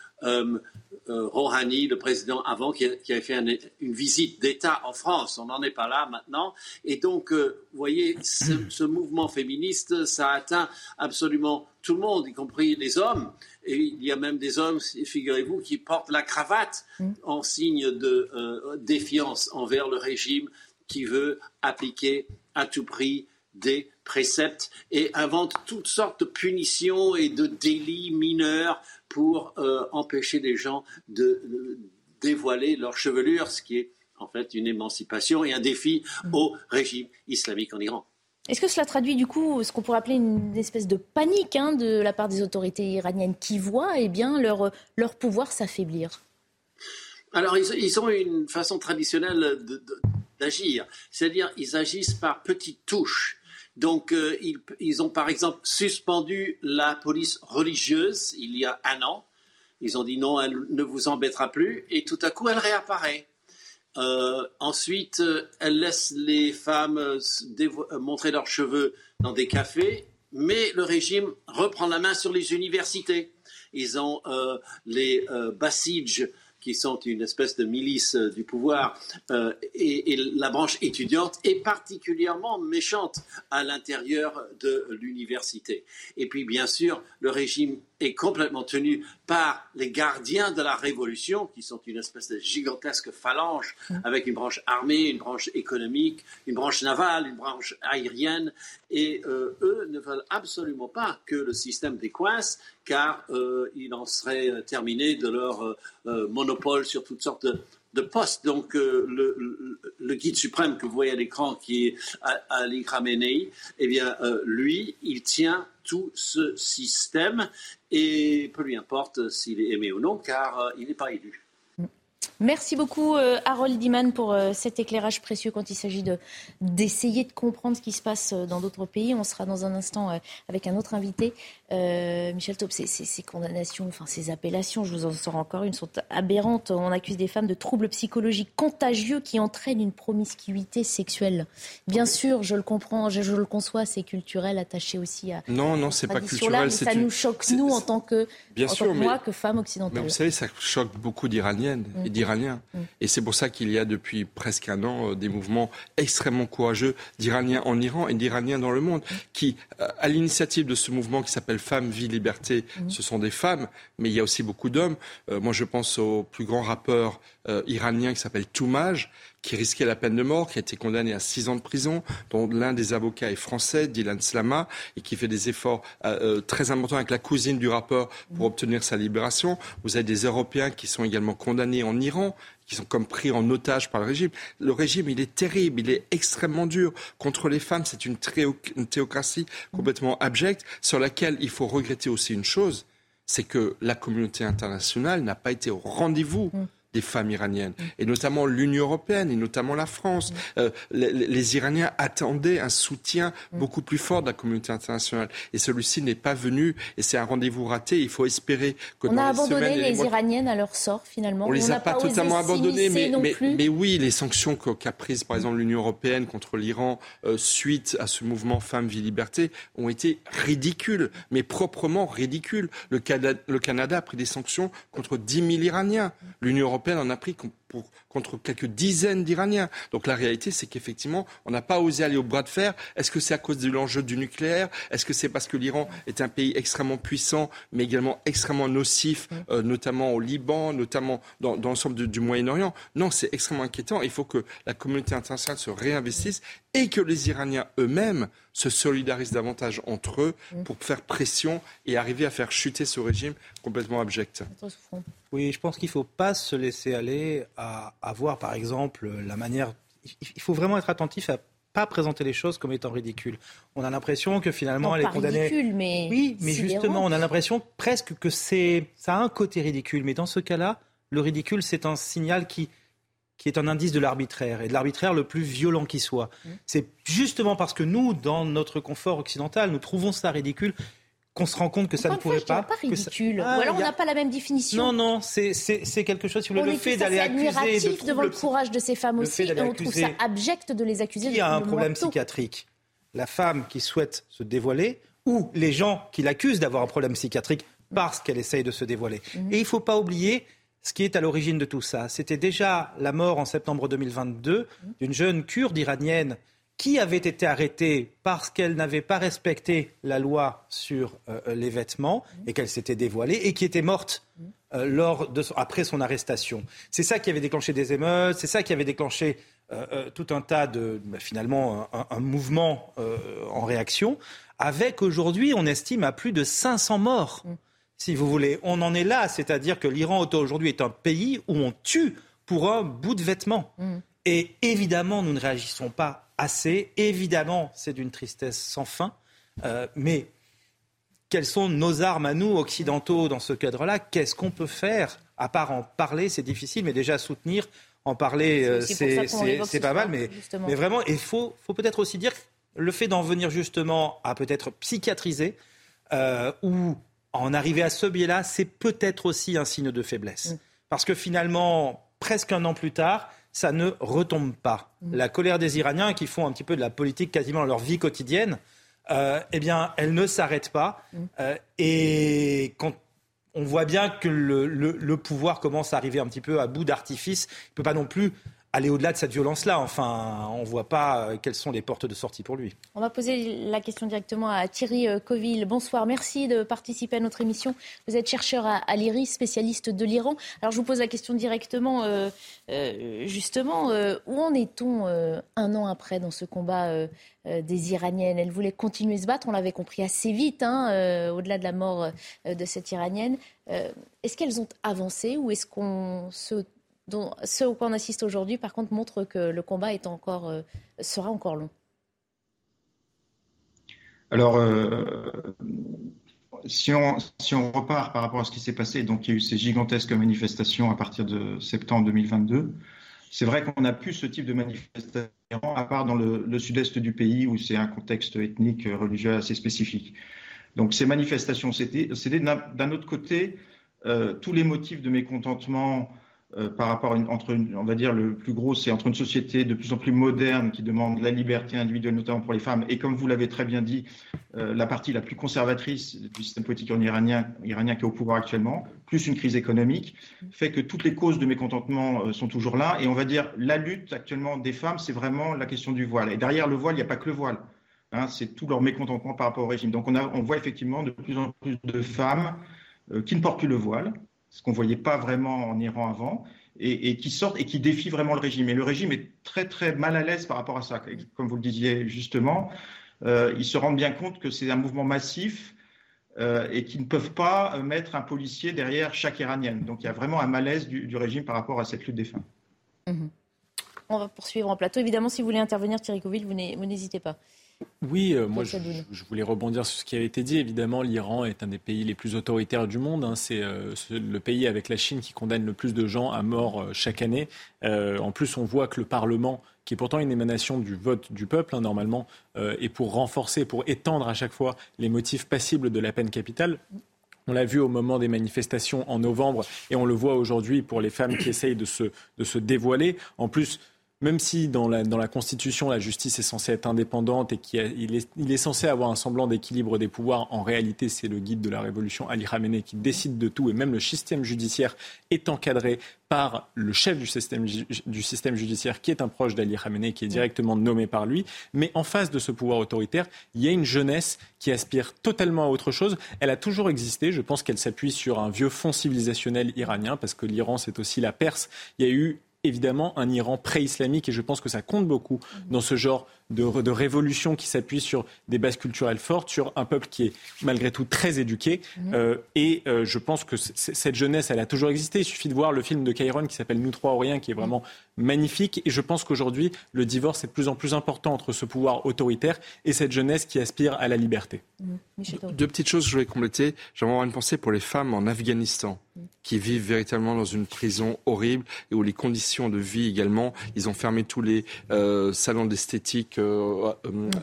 euh, Rouhani, le président avant, qui, avait fait une visite d'État en France. On n'en est pas là maintenant. Et donc, euh, vous voyez, ce, mouvement féministe, ça atteint absolument tout le monde, y compris les hommes. Et il y a même des hommes, figurez-vous, qui portent la cravate mm. en signe de euh, défiance envers le régime qui veut appliquer à tout prix des préceptes et invente toutes sortes de punitions et de délits mineurs pour euh, empêcher les gens de, dévoiler leur chevelure, ce qui est en fait une émancipation et un défi mm. au régime islamique en Iran. Est-ce que cela traduit du coup ce qu'on pourrait appeler une espèce de panique hein, de la part des autorités iraniennes qui voient eh bien, leur, leur pouvoir s'affaiblir? Alors ils, ont une façon traditionnelle d'agir, c'est-à-dire ils agissent par petites touches. Donc, euh, ils, ont par exemple suspendu la police religieuse il y a un an. Ils ont dit non, elle ne vous embêtera plus. Et tout à coup, elle réapparaît. Euh, ensuite, elle laisse les femmes montrer leurs cheveux dans des cafés, mais le régime reprend la main sur les universités. Ils ont euh, les Basij, qui sont une espèce de milice euh, du pouvoir, euh, et, la branche étudiante est particulièrement méchante à l'intérieur de l'université. Et puis, bien sûr, le régime est complètement tenu par les gardiens de la révolution, qui sont une espèce de gigantesque phalange, mm. avec une branche armée, une branche économique, une branche navale, une branche aérienne, et euh, eux ne veulent absolument pas que le système décoince, car euh, il en serait terminé de leur euh, monopole sur toutes sortes de, de postes. Donc, le, guide suprême que vous voyez à l'écran, qui est Ali Khamenei, eh bien, lui, il tient tout ce système et peu lui importe s'il est aimé ou non, car il n'est pas élu. Merci beaucoup euh, Harold Diman pour euh, cet éclairage précieux quand il s'agit d'essayer de comprendre ce qui se passe euh, dans d'autres pays. On sera dans un instant avec un autre invité, Michel Taub. Ces, condamnations, enfin ces appellations, je vous en sors encore une, sont aberrantes. On accuse des femmes de troubles psychologiques contagieux qui entraînent une promiscuité sexuelle. Bien sûr, je le comprends, je, le conçois, c'est culturel, attaché aussi à. Non, non, c'est pas culturel. ça nous choque nous en tant que, Bien sûr, moi, que femme occidentale. Mais vous savez, ça choque beaucoup d'Iraniennes mm. Mm. Et c'est pour ça qu'il y a depuis presque un an euh, des mouvements extrêmement courageux d'Iraniens en Iran et d'Iraniens dans le monde qui, euh, à l'initiative de ce mouvement qui s'appelle Femmes, Vie, Liberté, mm. ce sont des femmes, mais il y a aussi beaucoup d'hommes. Euh, moi, je pense au plus grand rappeur iranien qui s'appelle Toumaj, qui risquait la peine de mort, qui a été condamné à six ans de prison, dont l'un des avocats est français, Dylan Slama, et qui fait des efforts euh, euh, très importants avec la cousine du rappeur pour obtenir sa libération. Vous avez des Européens qui sont également condamnés en Iran, qui sont comme pris en otage par le régime. Le régime, il est terrible, il est extrêmement dur. Contre les femmes, c'est une, une théocratie complètement abjecte, sur laquelle il faut regretter aussi une chose, c'est que la communauté internationale n'a pas été au rendez-vous des femmes iraniennes, et notamment l'Union européenne, et notamment la France. Euh, les, les, Iraniens attendaient un soutien beaucoup plus fort de la communauté internationale, et celui-ci n'est pas venu, et c'est un rendez-vous raté. Il faut espérer que on a abandonné les, les Iraniennes à leur sort finalement. On, les a pas, totalement abandonnées, mais, mais, mais, oui, les sanctions qu'a prises par exemple l'Union européenne contre l'Iran euh, suite à ce mouvement Femmes-Vie Liberté ont été ridicules, mais proprement ridicules. Le Canada, le Canada a pris des sanctions contre 10 000 Iraniens. L'Union européenne en a pris contre quelques dizaines d'Iraniens. Donc la réalité, c'est qu'effectivement, on n'a pas osé aller au bras de fer. Est-ce que c'est à cause de l'enjeu du nucléaire? Est-ce que c'est parce que l'Iran est un pays extrêmement puissant, mais également extrêmement nocif, euh, notamment au Liban, notamment dans, l'ensemble du, du Moyen-Orient? Non, c'est extrêmement inquiétant. Il faut que la communauté internationale se réinvestisse et que les Iraniens eux-mêmes se solidarisent davantage entre eux pour faire pression et arriver à faire chuter ce régime complètement abject. Oui, je pense qu'il ne faut pas se laisser aller à, voir, par exemple, la manière. Il faut vraiment être attentif à pas présenter les choses comme étant ridicules. On a l'impression que finalement elle est condamnée. Ridicule, mais oui, mais justement, on a l'impression presque que c'est ça a un côté ridicule. Mais dans ce cas-là, le ridicule, c'est un signal qui qui est un indice de l'arbitraire, et de l'arbitraire le plus violent qui soit. Mmh. C'est justement parce que nous, dans notre confort occidental, nous trouvons ça ridicule qu'on se rend compte que ça ne pourrait pas. pas ridicule. Ah, Ou alors on n'a pas la même définition. Non, non, c'est quelque chose. Si vous on le fait d'aller accuser. De devant le courage de ces femmes aussi, et on trouve ça abject de les accuser. Qui a un problème psychiatrique? La femme qui souhaite se dévoiler ou les gens qui l'accusent d'avoir un problème psychiatrique parce qu'elle essaye de se dévoiler. Mmh. Et il ne faut pas oublier ce qui est à l'origine de tout ça. C'était déjà la mort en septembre 2022 d'une jeune kurde iranienne qui avait été arrêtée parce qu'elle n'avait pas respecté la loi sur euh, les vêtements et qu'elle s'était dévoilée et qui était morte euh, lors de, après son arrestation. C'est ça qui avait déclenché des émeutes, c'est ça qui avait déclenché euh, tout un tas de, bah, finalement, un, mouvement en réaction, avec aujourd'hui, on estime à plus de 500 morts si vous voulez. On en est là, c'est-à-dire que l'Iran aujourd'hui est un pays où on tue pour un bout de vêtement. Mm. Et évidemment, nous ne réagissons pas assez. Évidemment, c'est d'une tristesse sans fin. Euh, mais quelles sont nos armes à nous, occidentaux, dans ce cadre-là? Qu'est-ce qu'on peut faire? À part en parler, c'est difficile, mais déjà soutenir, en parler, c'est pas mal. Mais, mais, vraiment, il faut, faut peut-être aussi dire le fait d'en venir justement à peut-être psychiatriser euh, ou en arriver à ce biais-là, c'est peut-être aussi un signe de faiblesse. Mm. Parce que finalement, presque un an plus tard, ça ne retombe pas. Mm. La colère des Iraniens qui font un petit peu de la politique quasiment dans leur vie quotidienne, euh, eh bien, elle ne s'arrête pas. Mm. Euh, et quand on voit bien que le, le, pouvoir commence à arriver un petit peu à bout d'artifice, il ne peut pas non plus aller au-delà de cette violence-là. Enfin, on ne voit pas euh, quelles sont les portes de sortie pour lui. On va poser la question directement à Thierry euh, Coville. Bonsoir, merci de participer à notre émission. Vous êtes chercheur à, l'IRIS, spécialiste de l'Iran. Alors je vous pose la question directement, euh, justement, où en est-on un an après dans ce combat des Iraniennes? Elles voulaient continuer à se battre, on l'avait compris assez vite, hein, au-delà de la mort de cette Iranienne. est-ce qu'elles ont avancé ou est-ce qu'on se dont ce auquel on assiste aujourd'hui, par contre, montre que le combat euh, sera encore long. Alors, euh, si, on, si, on, repart par rapport à ce qui s'est passé, donc il y a eu ces gigantesques manifestations à partir de septembre 2022. C'est vrai qu'on n'a plus ce type de manifestation, à part dans le, sud-est du pays où c'est un contexte ethnique, religieux assez spécifique. Donc ces manifestations, c'était d'un autre côté euh, tous les motifs de mécontentement euh, par rapport une, entre on va dire le plus gros, c'est entre une société de plus en plus moderne qui demande la liberté individuelle, notamment pour les femmes, et comme vous l'avez très bien dit, euh, la partie la plus conservatrice du système politique iranien, iranien qui est au pouvoir actuellement, plus une crise économique, fait que toutes les causes de mécontentement euh, sont toujours là. Et on va dire la lutte actuellement des femmes, c'est vraiment la question du voile. Et derrière le voile, il n'y a pas que le voile. Hein, c'est tout leur mécontentement par rapport au régime. Donc on, a, on voit effectivement de plus en plus de femmes qui ne portent plus le voile, ce qu'on ne voyait pas vraiment en Iran avant, et, qui sortent et qui défient vraiment le régime. Et le régime est très très mal à l'aise par rapport à ça, comme vous le disiez justement. Euh, ils se rendent bien compte que c'est un mouvement massif euh, et qu'ils ne peuvent pas mettre un policier derrière chaque Iranienne. Donc il y a vraiment un malaise du, régime par rapport à cette lutte des femmes. Mmh. On va poursuivre en plateau. Évidemment, si vous voulez intervenir, Thierry Coville, vous n'hésitez pas. Oui, euh, moi je, voulais rebondir sur ce qui avait été dit. Évidemment, l'Iran est un des pays les plus autoritaires du monde. Hein. C'est euh, le pays avec la Chine qui condamne le plus de gens à mort euh, chaque année. en plus, on voit que le Parlement, qui est pourtant une émanation du vote du peuple, hein, normalement, et pour renforcer, pour étendre à chaque fois les motifs passibles de la peine capitale, on l'a vu au moment des manifestations en novembre et on le voit aujourd'hui pour les femmes qui essayent de se, de se dévoiler. En plus, même si dans la, dans la, Constitution, la justice est censée être indépendante et qu'il est, il est censé avoir un semblant d'équilibre des pouvoirs, en réalité, c'est le guide de la révolution, Ali Khamenei, qui décide de tout. Et même le système judiciaire est encadré par le chef du système, du système judiciaire, qui est un proche d'Ali Khamenei, qui est directement nommé par lui. Mais en face de ce pouvoir autoritaire, il y a une jeunesse qui aspire totalement à autre chose. Elle a toujours existé. Je pense qu'elle s'appuie sur un vieux fond civilisationnel iranien, parce que l'Iran, c'est aussi la Perse. Il y a eu évidemment un Iran pré-islamique et je pense que ça compte beaucoup dans ce genre de, de révolution qui s'appuie sur des bases culturelles fortes, sur un peuple qui est malgré tout très éduqué. Mhm. Euh, et euh, je pense que cette jeunesse, elle a toujours existé. Il suffit de voir le film de Kairon qui s'appelle Nous trois ou rien, qui est vraiment magnifique. Et je pense qu'aujourd'hui, le divorce est de plus en plus important entre ce pouvoir autoritaire et cette jeunesse qui aspire à la liberté. Mhm. Deux petites choses que je voulais compléter. J'aimerais avoir une pensée pour les femmes en Afghanistan mhm. qui vivent véritablement dans une prison horrible et où les conditions de vie également, ils ont fermé tous les euh, salons d'esthétique euh,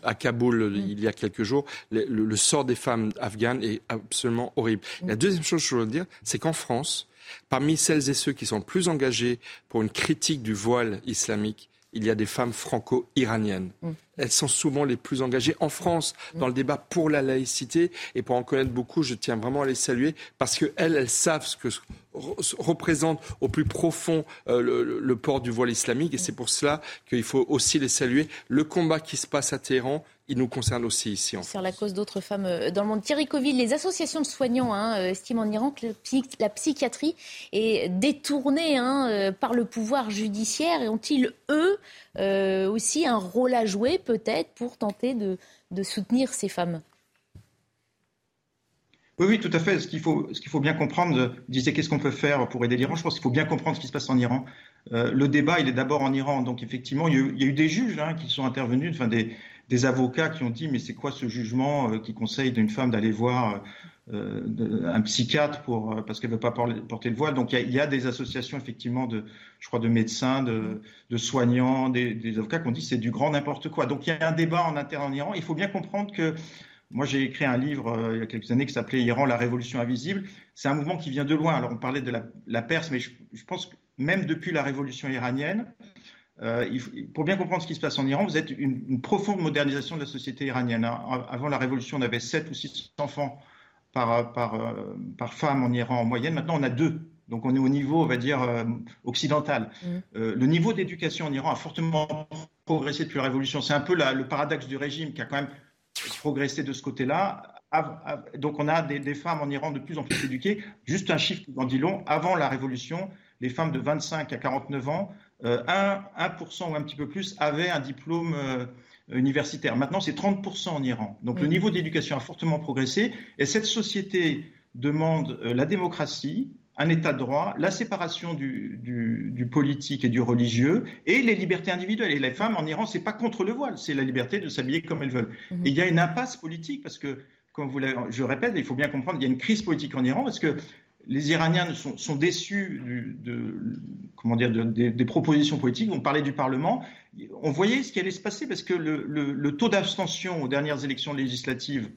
à Kaboul il y a quelques jours. Le, sort des femmes afghanes est absolument horrible. La deuxième chose que je veux dire, c'est qu'en France, parmi celles et ceux qui sont plus engagés pour une critique du voile islamique, il y a des femmes franco-iraniennes. Mm. Elles sont souvent les plus engagées en France dans le débat pour la laïcité. Et pour en connaître beaucoup, je tiens vraiment à les saluer parce qu'elles, elles savent ce que représente au plus profond euh, le, port du voile islamique. Et c'est pour cela qu'il faut aussi les saluer. Le combat qui se passe à Téhéran, il nous concerne aussi ici. En Sur la cause d'autres femmes euh, dans le monde. Thierry Coville, les associations de soignants hein, euh, estiment en Iran que la psychiatrie est détournée hein, par le pouvoir judiciaire. Et ont-ils, eux, aussi un rôle à jouer, peut-être, pour tenter de, de soutenir ces femmes? Oui, oui, tout à fait. Ce qu'il faut, ce qu'il faut bien comprendre, vous disiez qu'est-ce qu'on peut faire pour aider l'Iran? Je pense qu'il faut bien comprendre ce qui se passe en Iran. Euh, le débat, il est d'abord en Iran. Donc, effectivement, il y a eu, des juges hein, qui sont intervenus, enfin des, des, avocats qui ont dit mais c'est quoi ce jugement euh, qui conseille d'une femme d'aller voir euh, un psychiatre pour parce qu'elle veut pas porter le voile. Donc, il y, a, des associations effectivement de, je crois, de médecins, de, soignants, des, avocats qui ont dit c'est du grand n'importe quoi. Donc, il y a un débat en interne en Iran. Il faut bien comprendre que moi, j'ai écrit un livre euh, il y a quelques années qui s'appelait Iran, la révolution invisible. C'est un mouvement qui vient de loin. Alors, on parlait de la, Perse, mais je, pense que même depuis la révolution iranienne, euh, pour bien comprendre ce qui se passe en Iran, vous êtes une, une profonde modernisation de la société iranienne. Hein. Avant la révolution, on avait 7 ou 6 enfants par, par, euh, par femme en Iran en moyenne. Maintenant, on a deux. Donc on est au niveau, on va dire, occidental. Mmh. le niveau d'éducation en Iran a fortement progressé depuis la révolution. C'est un peu le paradoxe du régime qui a quand même progresser de ce côté-là. Donc on a des, femmes en Iran de plus en plus éduquées. Juste un chiffre qui en dit long. Avant la révolution, les femmes de 25 à 49 ans, 1, euh, 1% ou un petit peu plus avaient un diplôme euh, universitaire. Maintenant, c'est 30% en Iran. Donc le niveau d'éducation a fortement progressé. Et cette société demande euh, la démocratie, un état de droit, la séparation du, du, politique et du religieux et les libertés individuelles. Et les femmes en Iran, c'est pas contre le voile, c'est la liberté de s'habiller comme elles veulent. Mhm. Et il y a une impasse politique parce que, comme vous je répète, il faut bien comprendre, il y a une crise politique en Iran parce que les Iraniens sont, déçus des propositions politiques. On parlait du Parlement. On voyait ce qui allait se passer parce que le, taux d'abstention aux dernières élections législatives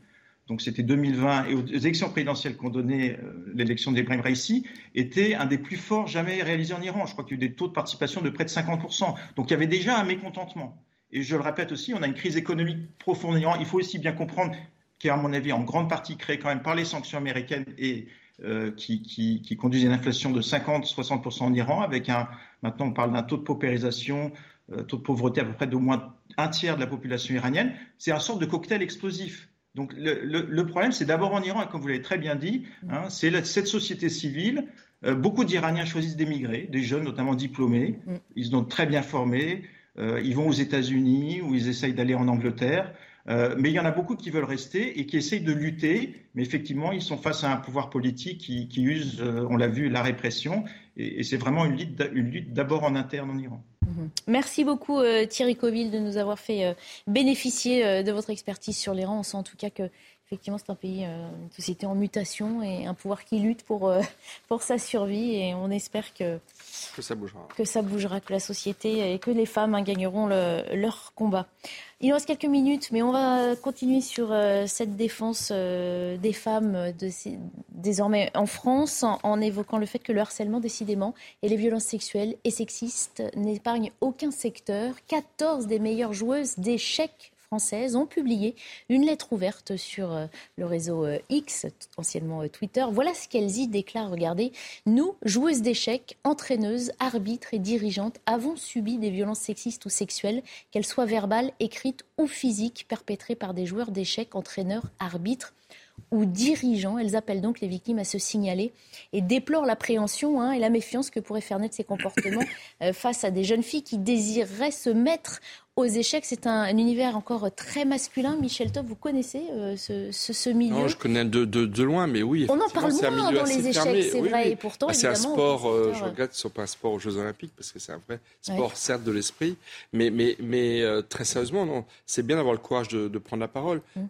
donc c'était 2020, et aux élections présidentielles qu'on donnait, euh, l'élection d'Ebrahim Raisi, était un des plus forts jamais réalisés en Iran. Je crois qu'il y a eu des taux de participation de près de 50%. Donc il y avait déjà un mécontentement. Et je le répète aussi, on a une crise économique profonde en Iran. Il faut aussi bien comprendre qui est, à mon avis, en grande partie créée quand même par les sanctions américaines et euh, qui, qui, qui, conduisent à une inflation de 50-60% en Iran, avec un, maintenant on parle d'un taux de paupérisation, euh, taux de pauvreté à peu près d'au moins un tiers de la population iranienne. C'est un sorte de cocktail explosif. Donc le, problème, c'est d'abord en Iran, et comme vous l'avez très bien dit, hein, c'est cette société civile. Euh, beaucoup d'Iraniens choisissent d'émigrer, des jeunes notamment diplômés. Mm. Ils sont très bien formés. Euh, ils vont aux États-Unis ou ils essayent d'aller en Angleterre. Euh, mais il y en a beaucoup qui veulent rester et qui essayent de lutter. Mais effectivement, ils sont face à un pouvoir politique qui, use, on l'a vu, la répression. Et, c'est vraiment une lutte d'abord en interne en Iran. Mm-hmm. Merci beaucoup Thierry Coville de nous avoir fait bénéficier de votre expertise sur l'Iran. On sent en tout cas que effectivement, c'est un pays, une société en mutation et un pouvoir qui lutte pour, pour sa survie. Et on espère que, que ça bougera. Que ça bougera, que la société et que les femmes hein, gagneront leur combat. Il nous reste quelques minutes, mais on va continuer sur euh, cette défense euh, des femmes de, désormais en France en, en, évoquant le fait que le harcèlement, décidément, et les violences sexuelles et sexistes n'épargnent aucun secteur. 14 des meilleures joueuses d'échecs françaises ont publié une lettre ouverte sur euh, le réseau euh, X, anciennement euh, Twitter. Voilà ce qu'elles y déclarent. Regardez, nous, joueuses d'échecs, entraîneuses, arbitres et dirigeantes, avons subi des violences sexistes ou sexuelles, qu'elles soient verbales, écrites ou physiques, perpétrées par des joueurs d'échecs, entraîneurs, arbitres ou dirigeants. Elles appellent donc les victimes à se signaler et déplorent l'appréhension hein, et la méfiance que pourraient faire naître ces comportements face à des jeunes filles qui désireraient se mettre aux échecs. C'est un, univers encore très masculin. Michel Top, vous connaissez euh, ce, ce, milieu? Non, je connais de, de, loin, mais oui. On en parle moins dans les échecs, c'est vrai. Et pourtant, bah, c'est un sport, euh, je regrette que ce ne soit pas un sport aux Jeux Olympiques, parce que c'est un vrai sport, certes, de l'esprit. Mais, mais, mais euh, très sérieusement, non, c'est bien d'avoir le courage de, de prendre la parole. Mm.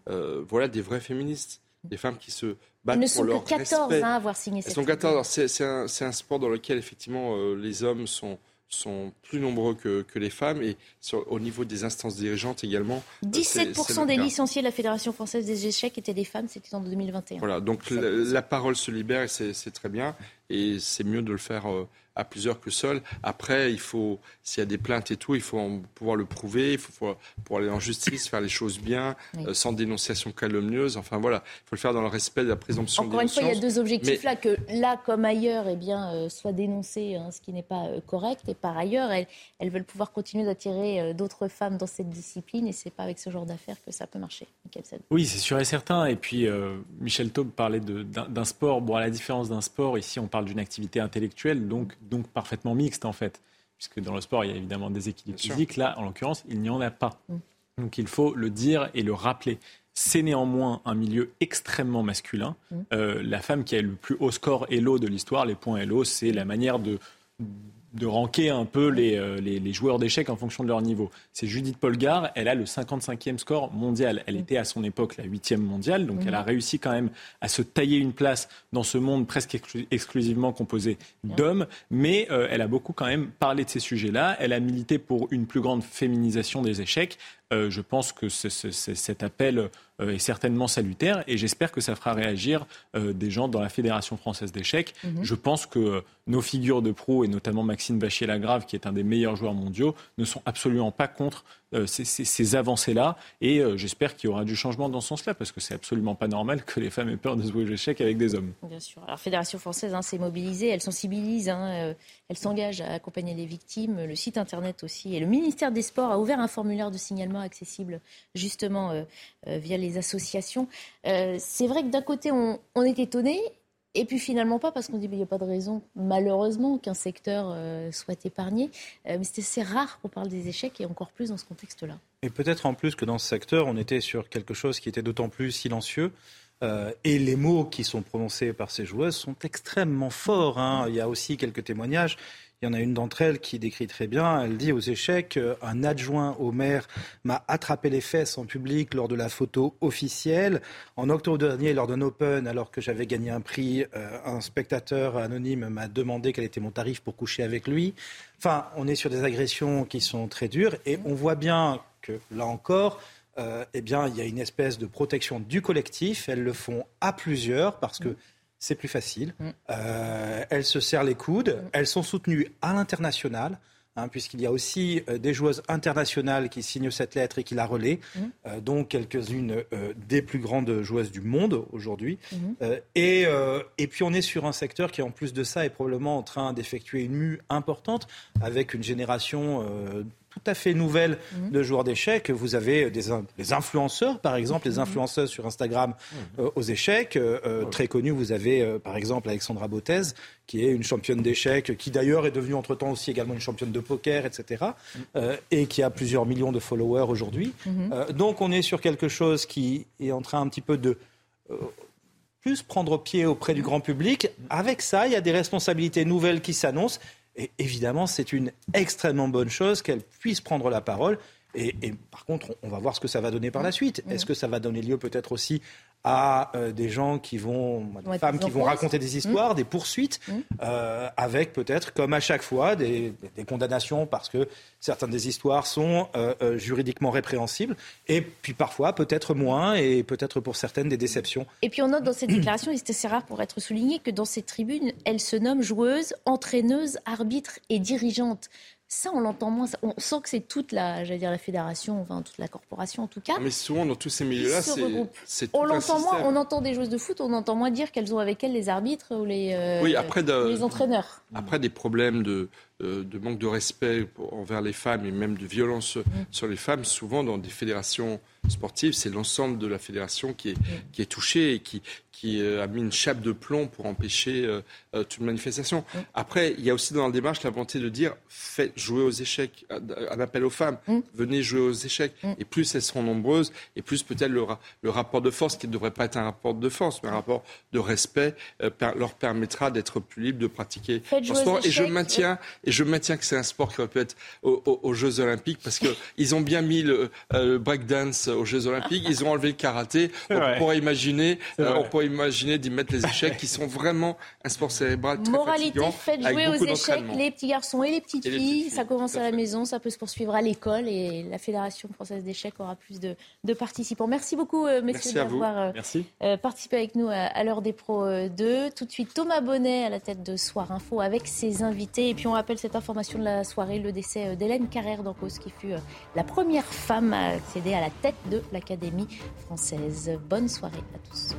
voilà des vraies féministes, des femmes qui se battent ne pour leur que 14 respect. Hein, à avoir signé cette sont 14. C'est un, un, sport dans lequel, effectivement, les hommes sont sont plus nombreux que, que les femmes et sur, au niveau des instances dirigeantes également. 17% euh, des licenciés de la Fédération française des échecs étaient des femmes, c'était en 2021. Voilà, donc la, la, parole se libère et c'est très bien et c'est mieux de le faire euh, à plusieurs que seul. Après, il faut, s'il y a des plaintes et tout, il faut pouvoir le prouver, il faut pouvoir aller en justice, faire les choses bien, euh, sans dénonciation calomnieuse. Enfin voilà, il faut le faire dans le respect de la présomption Encore une fois, il y a deux objectifs là, que là comme ailleurs, eh bien, euh, soit dénoncé hein, ce qui n'est pas euh, correct, et par ailleurs, elles, elles veulent pouvoir continuer d'attirer d'autres femmes dans cette discipline, et c'est pas avec ce genre d'affaires que ça peut marcher. Oui, c'est sûr et certain. Et puis, Michel Taube parlait d'un sport. Bon, à la différence d'un sport, ici, on parle d'une activité intellectuelle, donc donc parfaitement mixte en fait, puisque dans le sport, il y a évidemment des équilibres physiques. Là, en l'occurrence, il n'y en a pas. Mm. Donc il faut le dire et le rappeler. C'est néanmoins un milieu extrêmement masculin. Mm. Euh, la femme qui a le plus haut score Elo de l'histoire, les points Elo, c'est la manière de de ranker un peu euh, les, les, joueurs d'échecs en fonction de leur niveau. C'est Judith Polgar, elle a le 55e score mondial. Elle était à son époque la 8e mondiale, donc elle a réussi quand même à se tailler une place dans ce monde presque exclusivement composé d'hommes, mais euh, elle a beaucoup quand même parlé de ces sujets-là. Elle a milité pour une plus grande féminisation des échecs. Euh, je pense que cet appel euh, est certainement salutaire et j'espère que ça fera réagir euh, des gens dans la Fédération française d'échecs. Mhm. Je pense que nos figures de pro, et notamment Maxime Bachier-Lagrave, qui est un des meilleurs joueurs mondiaux, ne sont absolument pas contre euh, ces, avancées-là. Et euh, j'espère qu'il y aura du changement dans ce sens-là, parce que c'est absolument pas normal que les femmes aient peur de jouer aux échecs avec des hommes. Bien sûr. Alors, Fédération française hein, s'est mobilisée, elle sensibilise, hein, euh, elle s'engage à accompagner les victimes, le site internet aussi. Et le ministère des Sports a ouvert un formulaire de signalement accessible, justement, via les associations. c'est vrai que d'un côté, on est étonné. Et puis finalement pas, parce qu'on dit qu'il n'y a pas de raison, malheureusement, qu'un secteur euh, soit épargné. Euh, mais c'est rare qu'on parle des échecs, et encore plus dans ce contexte-là. Et peut-être en plus que dans ce secteur, on était sur quelque chose qui était d'autant plus silencieux. Euh, et les mots qui sont prononcés par ces joueuses sont extrêmement forts. Hein. Il y a aussi quelques témoignages. Il y en a une d'entre elles qui décrit très bien. Elle dit aux échecs Un adjoint au maire m'a attrapé les fesses en public lors de la photo officielle. En octobre dernier, lors d'un Open, alors que j'avais gagné un prix, euh, un spectateur anonyme m'a demandé quel était mon tarif pour coucher avec lui. Enfin, on est sur des agressions qui sont très dures et on voit bien que là encore, euh, eh bien, il y a une espèce de protection du collectif. Elles le font à plusieurs parce que c'est plus facile. Mm. Euh, elles se serrent les coudes. Mm. Elles sont soutenues à l'international. Hein, puisqu'il y a aussi euh, des joueuses internationales qui signent cette lettre et qui la relaient, mm. euh, dont quelques-unes des plus grandes joueuses du monde aujourd'hui. Et, et, puis on est sur un secteur qui, en plus de ça, est probablement en train d'effectuer une mue importante avec une génération tout à fait nouvelle mhm. de joueurs d'échecs. Vous avez des, des, influenceurs, par exemple, les mhm. influenceuses sur Instagram mhm. euh, aux échecs. Euh, euh, très connus, vous avez par exemple Alexandra Bottez, qui est une championne d'échecs, qui d'ailleurs est devenue entre-temps aussi également une championne de poker, etc. et qui a plusieurs millions de followers aujourd'hui. donc on est sur quelque chose qui est en train un petit peu de plus prendre pied auprès du grand public. Avec ça, il y a des responsabilités nouvelles qui s'annoncent Et évidemment, c'est une extrêmement bonne chose qu'elle puisse prendre la parole. Et, et, par contre, on va voir ce que ça va donner par la suite. Est-ce que ça va donner lieu peut-être aussi à euh, des gens qui vont, des femmes qui vont raconter des histoires, mmh. des poursuites, mmh. euh, avec peut-être, comme à chaque fois, des, des, condamnations parce que certaines des histoires sont euh, juridiquement répréhensibles, et puis parfois peut-être moins, et peut-être pour certaines des déceptions. Et puis on note dans cette déclaration, et c'est assez rare pour être souligné, que dans cette tribune, elle se nomme joueuse, entraîneuse, arbitre et dirigeante. Ça, on l'entend moins. On sent que c'est toute la, j'allais dire la fédération, enfin toute la corporation en tout cas. Mais souvent dans tous ces milieux-là, c'est On l'entend moins. On entend des joueuses de foot, on entend moins dire qu'elles ont avec elles les arbitres ou les, euh, oui, après les entraîneurs. Après des problèmes de, euh, de manque de respect envers les femmes et même de violence mm. sur les femmes, souvent dans des fédérations sportives, c'est l'ensemble de la fédération qui est, mm. qui est touché et qui, qui euh, a mis une chape de plomb pour empêcher euh, euh, toute manifestation. Mm. Après, il y a aussi dans la démarche la volonté de dire faites jouer aux échecs, un appel aux femmes, mm. venez jouer aux échecs. Mm. Et plus elles seront nombreuses, et plus peut-être le, le, rapport de force, qui ne devrait pas être un rapport de force, mais un rapport de respect, leur permettra d'être plus libres de pratiquer leur sport. Et je maintiens, et je maintiens que c'est un sport qui aurait pu être aux, Jeux Olympiques, parce qu'ils ont bien mis le, breakdance aux Jeux Olympiques, ils ont enlevé le karaté. On pourrait imaginer, on pourrait imaginer d'y mettre les échecs qui sont vraiment un sport cérébral très Moralité, faites jouer aux échecs les petits garçons et les petites, filles. Ça commence à la maison, ça peut se poursuivre à l'école et la Fédération française d'échecs aura plus de, participants. Merci beaucoup, euh, messieurs, d'avoir euh, euh, participé avec nous à, l'heure des pros 2. Tout de suite, Thomas Bonnet à la tête de Soir Info avec ses invités. Et puis on rappelle cette information de la soirée, le décès d'Hélène Carrère d'Ancos, qui fut la première femme à accéder à la tête de l'Académie française. Bonne soirée à tous.